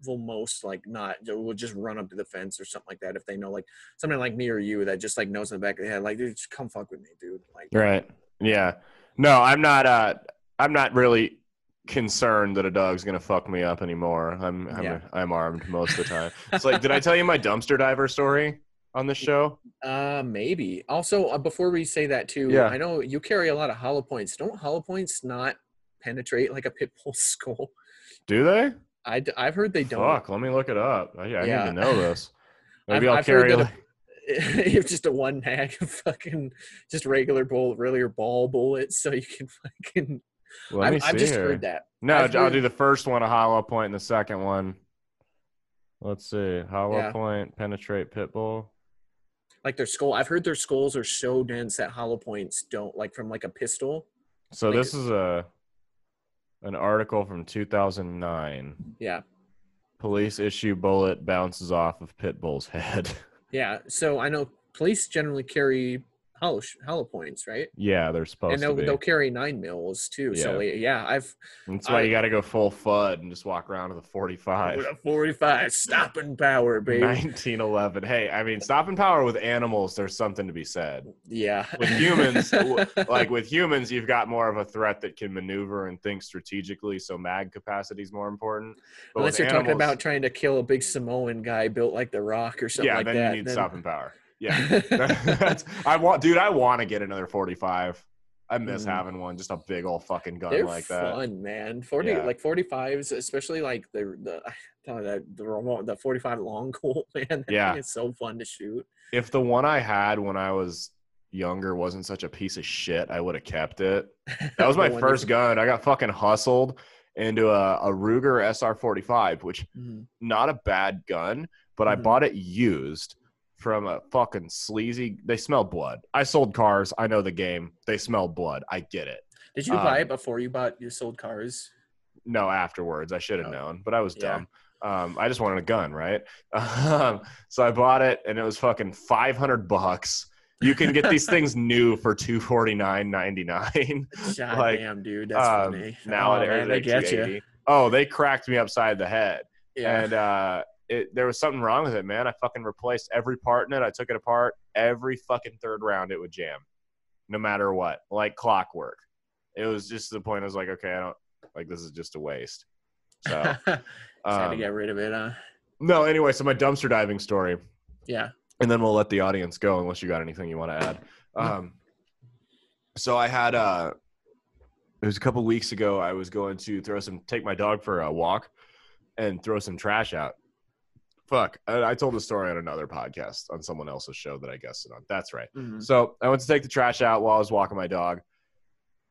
will most like not will just run up to the fence or something like that if they know like somebody like me or you that just like knows in the back of the head like dude just come fuck with me dude like Right. Yeah. No, I'm not. Uh, I'm not really concerned that a dog's gonna fuck me up anymore. I'm I'm, Yeah. I'm armed most of the time. It's like, did I tell you my dumpster diver story on this show? uh maybe also uh, before we say that too Yeah. I know you carry a lot of hollow points don't hollow points not penetrate like a pit bull skull Do they? I, have heard they don't. Fuck. Let me look it up. I, I Yeah. need to know this. Maybe I've- I'll I've carry. like- you have just a one mag of fucking just regular bullet, regular ball bullets, so you can fucking. Let me I've, just here. heard that. No, I've I'll heard- do the first one a hollow point and the second one. Let's see. Hollow Yeah. point, penetrate pit bull. Like their skull, I've heard their skulls are so dense that hollow points don't like from like a pistol. So Like- this is a an article from 2009. Yeah, Police issue bullet bounces off of pit bull's head. yeah. So I know police generally carry hollow hollow points, right? yeah, they're supposed and they'll to be. they'll carry nine mils too. Yeah. So yeah, I've That's why I- you got to go full Fudd and just walk around with a 45. with a forty-five stopping power, baby. 1911. Hey, I mean, stopping power with animals, there's something to be said. Yeah, With humans, like with humans, you've got more of a threat that can maneuver and think strategically, so mag capacity is more important. But unless you're talking about trying to kill a big Samoan guy built like the Rock or something yeah, like that. Yeah, then you need then- stopping power. Yeah, That's, I want, dude. I want to get another 45. I miss Mm. having one, just a big old fucking gun They're like that. fun, man. Forty Yeah. like forty fives, especially like the the the the, the forty five long Colt, man. That Yeah. is so fun to shoot. If the one I had when I was younger wasn't such a piece of shit, I would have kept it. That was my first gun. I got fucking hustled into a, a Ruger SR45, which Mhm. not a bad gun, but I Mhm. bought it used from a fucking sleazy. They smell blood. I sold cars. I know the game. They smell blood. I get it. Did you buy Um, it before you bought your sold cars? No, afterwards. I should have Oh. known, but I was Yeah. dumb. Um, I just wanted a gun, right? Um, so I bought it, and it was fucking five hundred bucks. You can get these things new for two forty nine ninety nine. God like, damn, dude, that's um, funny. Now oh, man, they get you. Oh, they cracked me upside the head, Yeah. and uh, it, there was something wrong with it, man. I fucking replaced every part in it. I took it apart every fucking third round. It would jam, no matter what, like clockwork. It was just to the point. I was like, okay, I don't like this is just a waste. So. Just had to Um, get rid of it. Huh? no, anyway, so my dumpster diving story, Yeah. and then we'll let the audience go unless you got anything you want to add. Um, so I had uh, it was a couple weeks ago. I was going to throw some, take my dog for a walk, and throw some trash out. Fuck, I, I told the story on another podcast on someone else's show that I guested on. That's right. Mhm. So I went to take the trash out while I was walking my dog.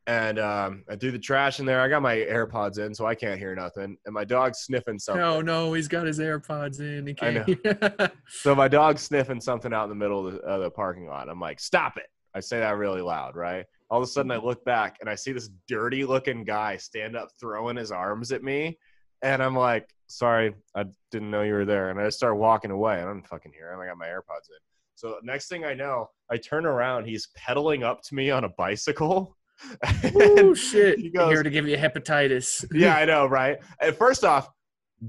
And um, I threw the trash in there. I got my AirPods in, so I can't hear nothing. And my dog's sniffing something. No, no, he's got his AirPods in. He can't. So my dog's sniffing something out in the middle of the, of the parking lot. I'm like, stop it. I say that really loud, right? All of a sudden, I look back and I see this dirty looking guy stand up throwing his arms at me. And I'm like, sorry, I didn't know you were there. And I just start walking away. I don't fucking hear him. I got my AirPods in. So next thing I know, I turn around. He's pedaling up to me on a bicycle. oh shit! he goes- Here to give you hepatitis. yeah, I know, right? And first off,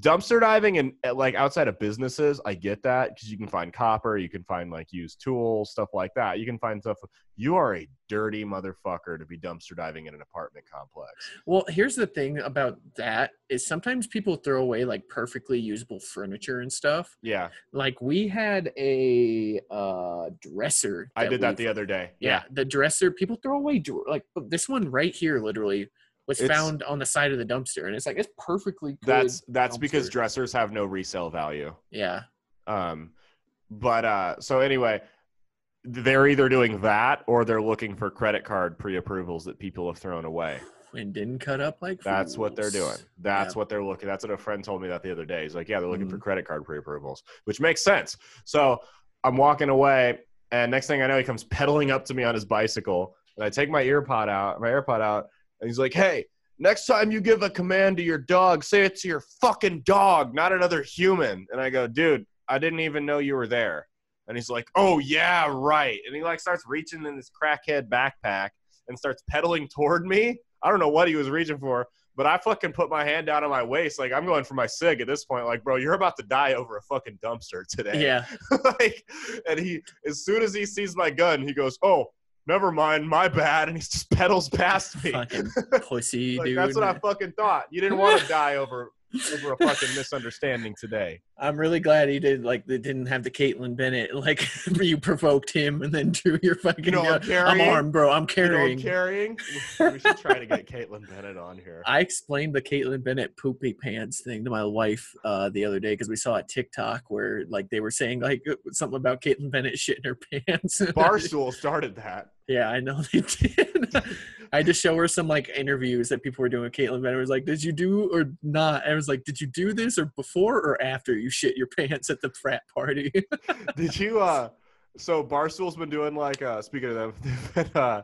dumpster diving and uh, like outside of businesses, I get that because you can find copper, you can find like used tools, stuff like that. You can find stuff. You are a dirty motherfucker to be dumpster diving in an apartment complex. Well, here's the thing about that is sometimes people throw away like perfectly usable furniture and stuff. Yeah, Like we had a uh dresser. I did that the other day. yeah, the dresser. People throw away like this one right here. Literally was It's- found on the side of the dumpster, and it's like it's perfectly that's that's because dressers have no resale value. yeah. Um, but uh, so anyway, they're either doing that or they're looking for credit card pre-approvals that people have thrown away. And didn't cut up like That's what they're doing. That's Yeah. what they're looking. That's what a friend told me that the other day. He's like, "Yeah, they're looking for Mhm. credit card pre-approvals," which makes sense. So I'm walking away, and next thing I know, he comes pedaling up to me on his bicycle, and I take my earpod out, my AirPod out, and he's like, "Hey, next time you give a command to your dog, say it to your fucking dog, not another human." And I go, "Dude, I didn't even know you were there." And he's like, "Oh yeah, right." And he like starts reaching in his crackhead backpack and starts pedaling toward me. I don't know what he was reaching for, but I fucking put my hand down on my waist, like I'm going for my cig at this point. Like, bro, you're about to die over a fucking dumpster today. Yeah. like, and he, as soon as he sees my gun, he goes, "Oh, never mind, my bad," and he just pedals past me. Fucking pussy, Like, dude. that's what I fucking thought. You didn't want to die over over a fucking misunderstanding today. I'm really glad he did. Like, they didn't have the Kaitlin Bennett. Like, you provoked him and then drew your fucking. You know, I'm carrying. I'm armed, bro. I'm You know, carrying. I'm carrying. We should try to get Kaitlin Bennett on here. I explained the Kaitlin Bennett poopy pants thing to my wife uh, the other day because we saw a TikTok where like they were saying like something about Kaitlin Bennett shitting her pants. Barstool started that. yeah, I know they did. I had to show her some like interviews that people were doing with Kaitlin Bennett. It was like, did you do or not? I was like, did you do this or before or after you shit your pants at the frat party? Did you? uh So Barstool's been doing like. uh Speaking of them, uh,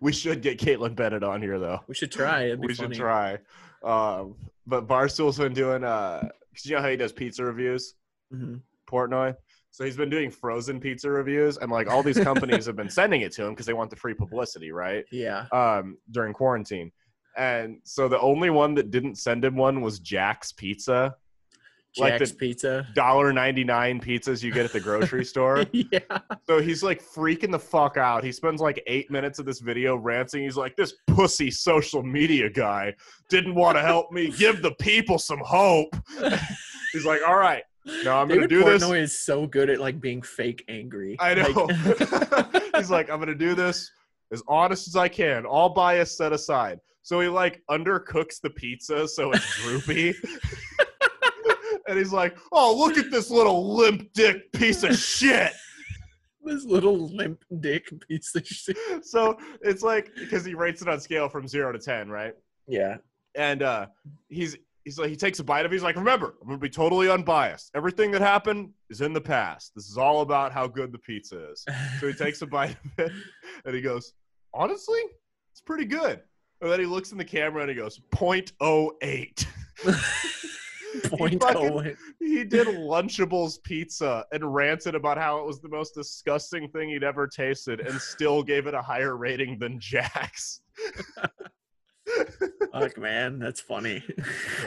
we should get Kaitlin Bennett on here though. we should try. We funny. should try. Um, but Barstool's been doing. uh 'cause you know how he does pizza reviews, Mhm. Portnoy. So he's been doing frozen pizza reviews, and like all these companies have been sending it to him because they want the free publicity, right? Yeah. um, during quarantine. And so the only one that didn't send him one was Jack's Pizza, Like Jack's the- Pizza. dollar ninety nine pizzas you get at the grocery store. yeah. So he's like freaking the fuck out. He spends like eight minutes of this video ranting. He's like, "This pussy social media guy didn't want to help me give the people some hope." he's like, "All right, no, I'm gonna David do this." Is so good at like being fake angry. I know. Like- He's like, I'm gonna do this as honest as I can, all bias set aside. So he like undercooks the pizza so it's droopy. and he's like, Oh, look at this little limp dick piece of shit. this little limp dick piece of shit. So it's like because he rates it on scale from zero to ten, right? Yeah. and uh he's he's like he takes a bite of it. He's like, remember, I'm gonna be totally unbiased. Everything that happened is in the past. This is all about how good the pizza is. So he takes a bite of it and he goes, honestly, it's pretty good. And then he looks in the camera and he goes, 0.08. Point fucking- oh he did Lunchables pizza and ranted about how it was the most disgusting thing he'd ever tasted and still gave it a higher rating than Jack's. Fuck man, that's funny.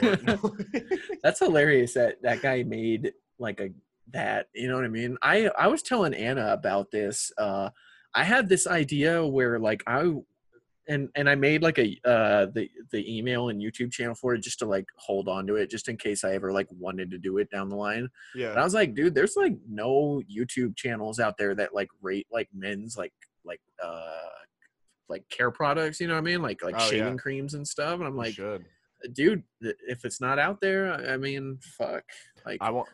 that's hilarious that that guy made like a that you know what i mean i i was telling anna about this uh i had this idea where like i and and i made like a uh the the email and youtube channel for it just to like hold on to it just in case i ever like wanted to do it down the line Yeah. and i was like dude there's like no youtube channels out there that like rate like men's like like uh like care products you know what i mean like like Oh, yeah. shaving creams and stuff and i'm like dude if it's not out there i mean fuck like I want.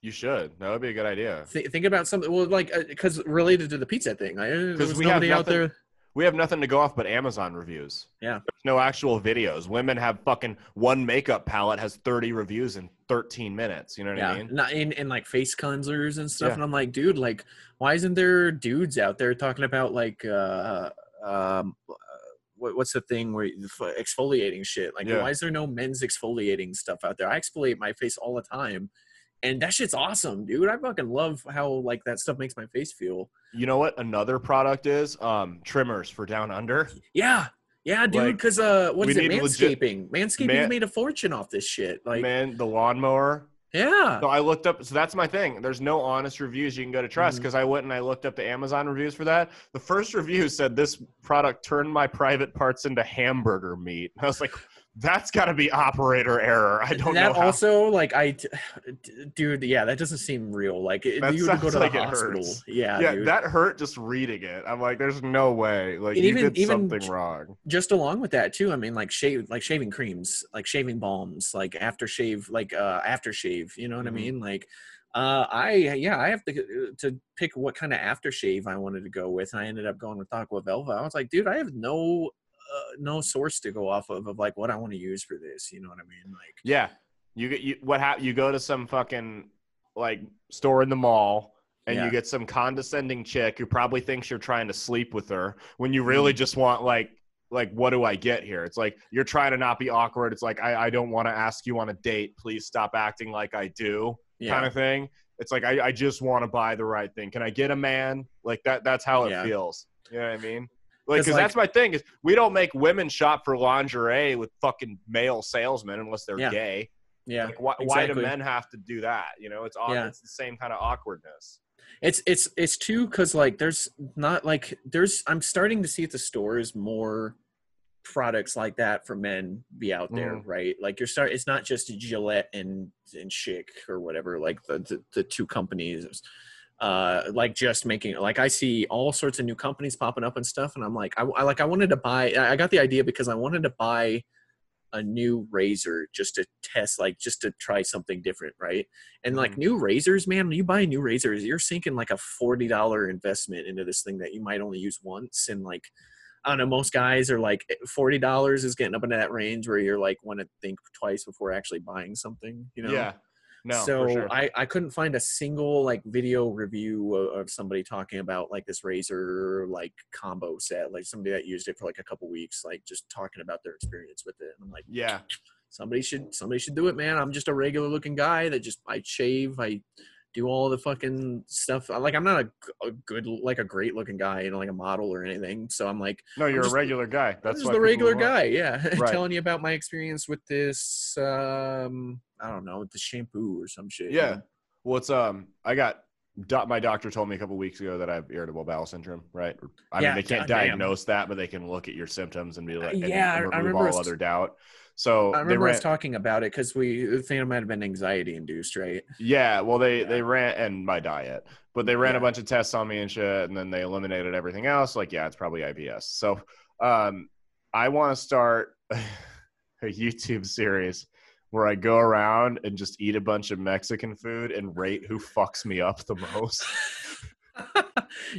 You should. That would be a good idea. th- think about something well like because related to the pizza thing I, there 'Cause was we have nobody out nothing- there We have nothing to go off but Amazon reviews. Yeah. There's no actual videos. Women have fucking one makeup palette has 30 reviews in 13 minutes. You know what yeah I mean? not in, in like face cleansers and stuff Yeah. and i'm like dude like why isn't there dudes out there talking about like uh um uh, what, what's the thing where you- exfoliating shit like Yeah. why is there no men's exfoliating stuff out there i exfoliate my face all the time and that shit's awesome dude i fucking love how like that stuff makes my face feel You know what? Another product is um trimmers for down under. yeah yeah dude Like, because uh what is it need legit- manscaping manscaping Man- made a fortune off this shit like Man, the lawnmower. Yeah So I looked up. So that's my thing. There's no honest reviews you can go to trust mm-hmm. because I went and I looked up the Amazon reviews for that. The first review said this product turned my private parts into hamburger meat. I was like, that's got to be operator error. I don't that know how. also like I, d- dude, yeah, that doesn't seem real. Like That you would go to like the hospital. hurts. Yeah, yeah, dude. that hurt just reading it. I'm like, there's no way. Like And you even- did something wrong. Just along with that too, I mean, like shave, like shaving creams, like shaving balms, like aftershave, like uh aftershave. You know what Mhm. I mean? Like, uh, I yeah, I have to to pick what kind of aftershave I wanted to go with, and I ended up going with Aqua Velva. I was like, dude, I have no. Uh, no source to go off of of like what I want to use for this. You know what I mean? Like, Yeah, you get you. What hap- You go to some fucking like store in the mall. And Yeah. you get some condescending chick who probably thinks you're trying to sleep with her when you really just want like like what do I get here? It's like you're trying to not be awkward. It's like I, I don't want to ask you on a date. Please stop acting like I do, yeah, kind of thing. It's like I, I just want to buy the right thing. Can I get a man? Like that. That's how it Yeah. feels. You know what I mean? Like, 'Cause, because like- that's my thing is we don't make women shop for lingerie with fucking male salesmen unless they're Yeah. gay. yeah. Like, why, why do men have to do that? You know, it's Yeah. it's the same kind of awkwardness. It's it's it's too because like there's not like there's I'm starting to see at the stores more products like that for men be out there, Mhm. right? Like you're start it's not just Gillette and and Schick or whatever, like the the, the two companies uh like just making like I see all sorts of new companies popping up and stuff and I'm like I, I like I wanted to buy I got the idea because I wanted to buy a new razor just to test like just to try something different right and like Mhm. new razors man when you buy new razors you're sinking like a $40 investment into this thing that you might only use once and like i don't know most guys are like $40 is getting up into that range where you're like want to think twice before actually buying something you know Yeah. No. so sure. I, I couldn't find a single like video review of, of somebody talking about like this razor like combo set like somebody that used it for like a couple weeks like just talking about their experience with it and i'm like yeah. somebody should somebody should do it man i'm just a regular looking guy that just i shave i do all the fucking stuff like i'm not a good like a great looking guy you know like a model or anything so i'm like No, you're just- a regular guy. that's just the regular guy yeah Right. telling you about my experience with this um i don't know the shampoo or some shit you Yeah. know? Well, it's um, I got. My doctor told me a couple weeks ago that I have irritable bowel syndrome. Right? I Yeah, mean, they can't goddamn. diagnose that, but they can look at your symptoms and be like, and, yeah, I- and I remove remember all other doubt. So I they remember ran, us talking about it because we thing might have been anxiety induced, right? Yeah, well, they Yeah. they ran and my diet, but they ran Yeah. a bunch of tests on me and shit, and then they eliminated everything else. Like, yeah, it's probably IBS. So, um, I want to start a YouTube series where I go around and just eat a bunch of Mexican food and rate who fucks me up the most.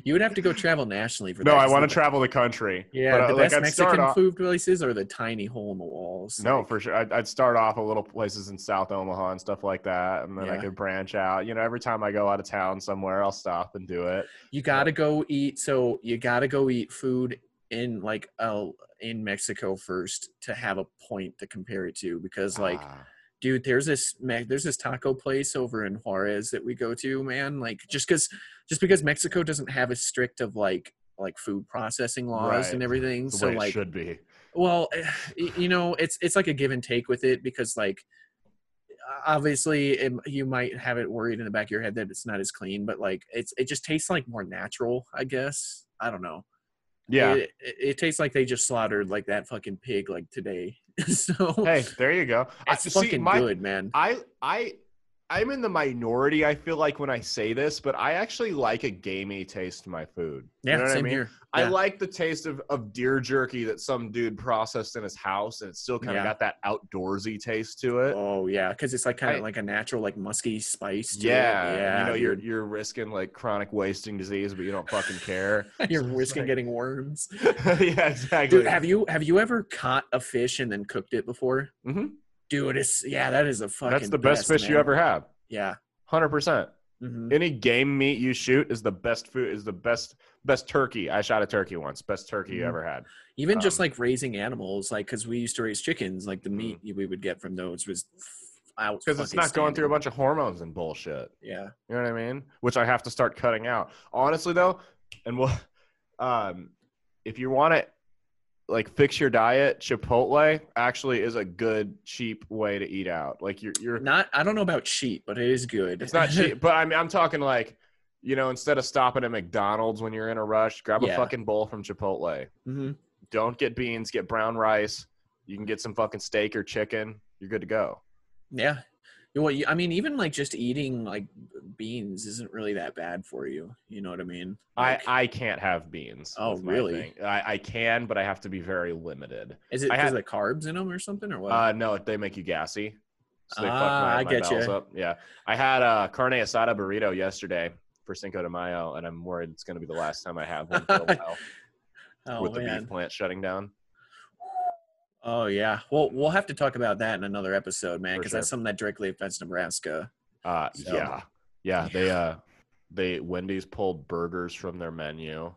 you would have to go travel nationally for that. No, I want to travel the country. Yeah, but, uh, the like, best start Mexican off- food places are the tiny hole in the walls. No, like- for sure. I'd, I'd start off a little places in South Omaha and stuff like that, and then I could branch out. You know, every time I go out of town somewhere, I'll stop and do it. you gotta go eat. So you gotta go eat food in like uh, in Mexico first to have a point to compare it to because like Ah, dude there's this there's this taco place over in juarez that we go to man like just because just because mexico doesn't have as strict of like like food processing laws Right. and everything the so like should be. well eh, you know it's it's like a give and take with it because like obviously it, you might have it worried in the back of your head that it's not as clean but like it's it just tastes like more natural i guess i don't know Yeah. it, it, it tastes like they just slaughtered like that fucking pig like today so hey, there you go. I- it's see, fucking my- good man I I I'm in the minority. I feel like when I say this, but I actually like a gamey taste to my food. yeah you know same I mean? here I like the taste of, of deer jerky that some dude processed in his house, and it's still kind of Yeah. got that outdoorsy taste to it. Oh yeah, because it's like kind of like a natural, like musky spice. To yeah, it. yeah. you know, you're you're risking like chronic wasting disease, but you don't fucking care. you're So risking like- getting worms. yeah, exactly. Dude, have you have you ever caught a fish and then cooked it before? Mhm. Dude, it's yeah, that is a fucking. That's the best, fish you ever have. Yeah. Hundred percent. hmm Any game meat you shoot is the best food. Is the best best turkey. I shot a turkey once. Best turkey you Mhm. ever had. Even just Um, like raising animals, like because we used to raise chickens, like the meat we would get from those was out Because it's not going through a bunch of hormones and bullshit. Yeah. You know what I mean? Which I have to start cutting out. Honestly, though, and we'll, um, if you want to like fix your diet, Chipotle actually is a good cheap way to eat out. Like you're you're Not, I don't know about cheap, but it is good. it's not cheap, but I mean I'm talking like you know instead of stopping at McDonald's when you're in a rush, grab a fucking bowl from Chipotle. hmm Don't get beans, get brown rice. You can get some fucking steak or chicken. You're good to go. Yeah. Well, I mean, even like just eating like beans isn't really that bad for you. You know what I mean? Like, I I can't have beans. Oh, really? I I can, but I have to be very limited. is it because of the carbs in them or something or what? Uh, no, they make you gassy. So they fuck Ah, my, I my get you up. Yeah, I had a carne asada burrito yesterday for Cinco de Mayo, and I'm worried it's going to be the last time I have one for a while oh with the man. beef plant shutting down. Oh yeah. Well, we'll have to talk about that in another episode, man, because that's something that directly affects Nebraska. Uh, So- yeah, yeah. They uh, they Wendy's pulled burgers from their menu.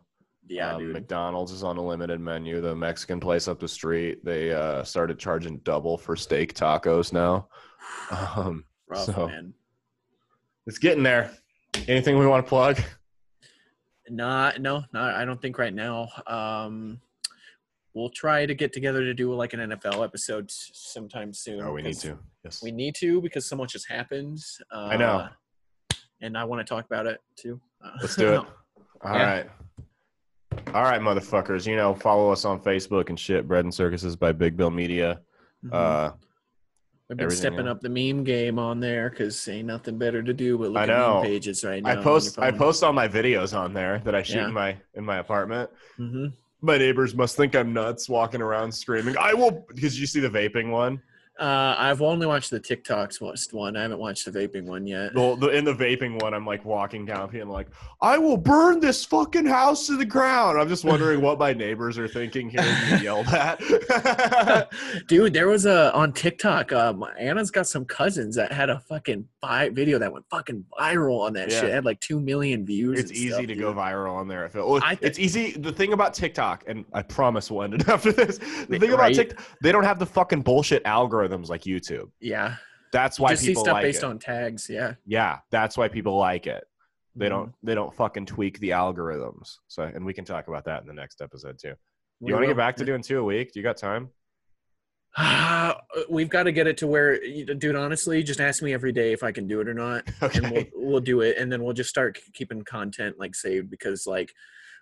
Yeah, Um, dude. McDonald's is on a limited menu. The Mexican place up the street, they uh, started charging double for steak tacos now. Um, Rough, so- man. it's getting there. Anything we want to plug? Not, no, not. I don't think right now. Um, we'll try to get together to do like an NFL episode sometime soon. Oh, we need to. Yes. We need to because so much has happened. Uh, I know. and I want to talk about it too. Uh, Let's do it. All Yeah. right, All right, motherfuckers. You know, follow us on Facebook and shit. Bread and Circuses by Big Bill Media. Mhm. Uh, We've been stepping else. up the meme game on there because ain't nothing better to do but look I at know. meme pages right now. I post I post all my videos on there that I shoot Yeah. in my in my apartment. hmm My neighbors must think I'm nuts walking around screaming. I will because you see the vaping one. Uh, I've only watched the TikToks watched one. I haven't watched the vaping one yet. Well, the, in the vaping one, I'm like walking down being like, I will burn this fucking house to the ground. I'm just wondering what my neighbors are thinking hearing me yell that. Dude, there was a on TikTok. Um, Anna's got some cousins that had a fucking vi- video that went fucking viral on that Yeah. shit. It had like two million views. It's easy stuff, to go viral on there. I feel. Well, I thi- it's easy. The thing about TikTok, and I promise we'll end it after this. The thing about TikTok, they don't have the fucking bullshit algorithms like YouTube. Yeah, That's you why just see people stuff like based it. on tags. Yeah, yeah, that's why people like it. They Mhm. don't. They don't fucking tweak the algorithms. So, and we can talk about that in the next episode too. We You want to get back to doing two a week? Do you got time? We've got to get it to where, dude. Honestly, just ask me every day if I can do it or not, and we'll we'll do it, and then we'll just start keeping content like saved because like.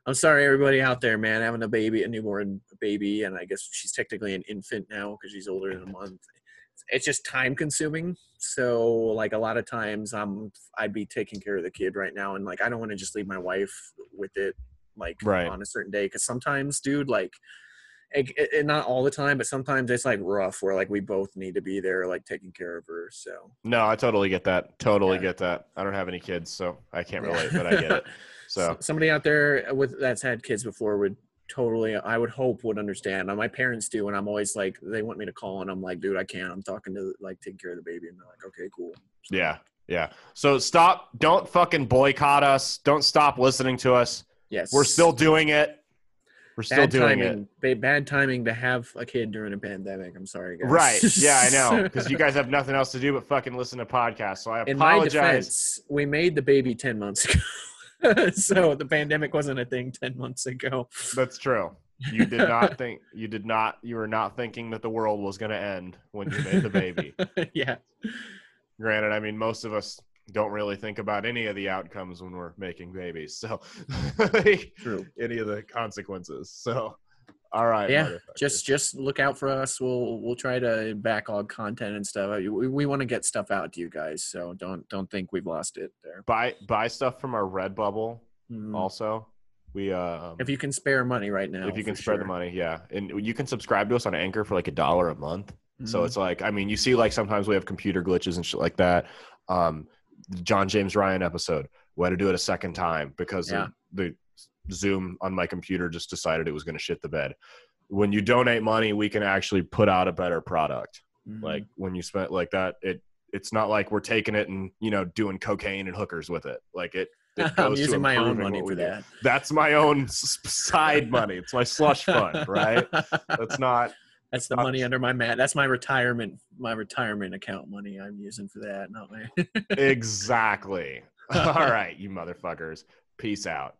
I'm sorry, everybody out there, man. Having a baby, a newborn baby, and I guess she's technically an infant now because she's older than a month. It's just time consuming. So, like a lot of times, I'm I'd be taking care of the kid right now, and like I don't want to just leave my wife with it, like Right. on a certain day, because sometimes, dude, like it, it, not all the time, but sometimes it's like rough where like we both need to be there, like taking care of her. So No, I totally get that. Totally Yeah. get that. I don't have any kids, so I can't relate, but I get it. So somebody out there with that's had kids before would totally i would hope would understand my parents do and i'm always like they want me to call and i'm like dude i can't i'm talking to like take care of the baby and they're like okay cool So, yeah, yeah. So stop. Don't fucking boycott us. Don't stop listening to us. yes We're still doing it. We're still bad doing it. timing ba- bad timing to have a kid during a pandemic i'm sorry guys Right. Yeah, I know. Because you guys have nothing else to do but fucking listen to podcasts. So I apologize in my defense we made the baby 10 months ago so the pandemic wasn't a thing 10 months ago That's true. You did not think you did not you were not thinking that the world was going to end when you made the baby. yeah Granted, I mean most of us don't really think about any of the outcomes when we're making babies. So true any of the consequences. So all right. yeah just just look out for us we'll we'll try to backlog content and stuff we, we want to get stuff out to you guys so don't don't think we've lost it there buy buy stuff from our Redbubble Mhm. also. We uh if you can spare money right now if you can spare the money, yeah. And you can subscribe to us on Anchor for like a dollar a month. So Mhm. it's like, I mean, you see, like sometimes we have computer glitches and shit like that. Um, the John James Ryan episode, we had to do it a second time because Yeah. of the Zoom on my computer just decided it was going to shit the bed. When you donate money, we can actually put out a better product. Mhm. Like when you spend like that, it it's not like we're taking it and you know doing cocaine and hookers with it. Like it. it i'm using my own money for we do. that That's my own side money. It's my slush fund, right? That's not That's the Uh, money under my mat. That's my retirement, my retirement account money I'm using for that. Not my. exactly. All right, you motherfuckers. Peace out.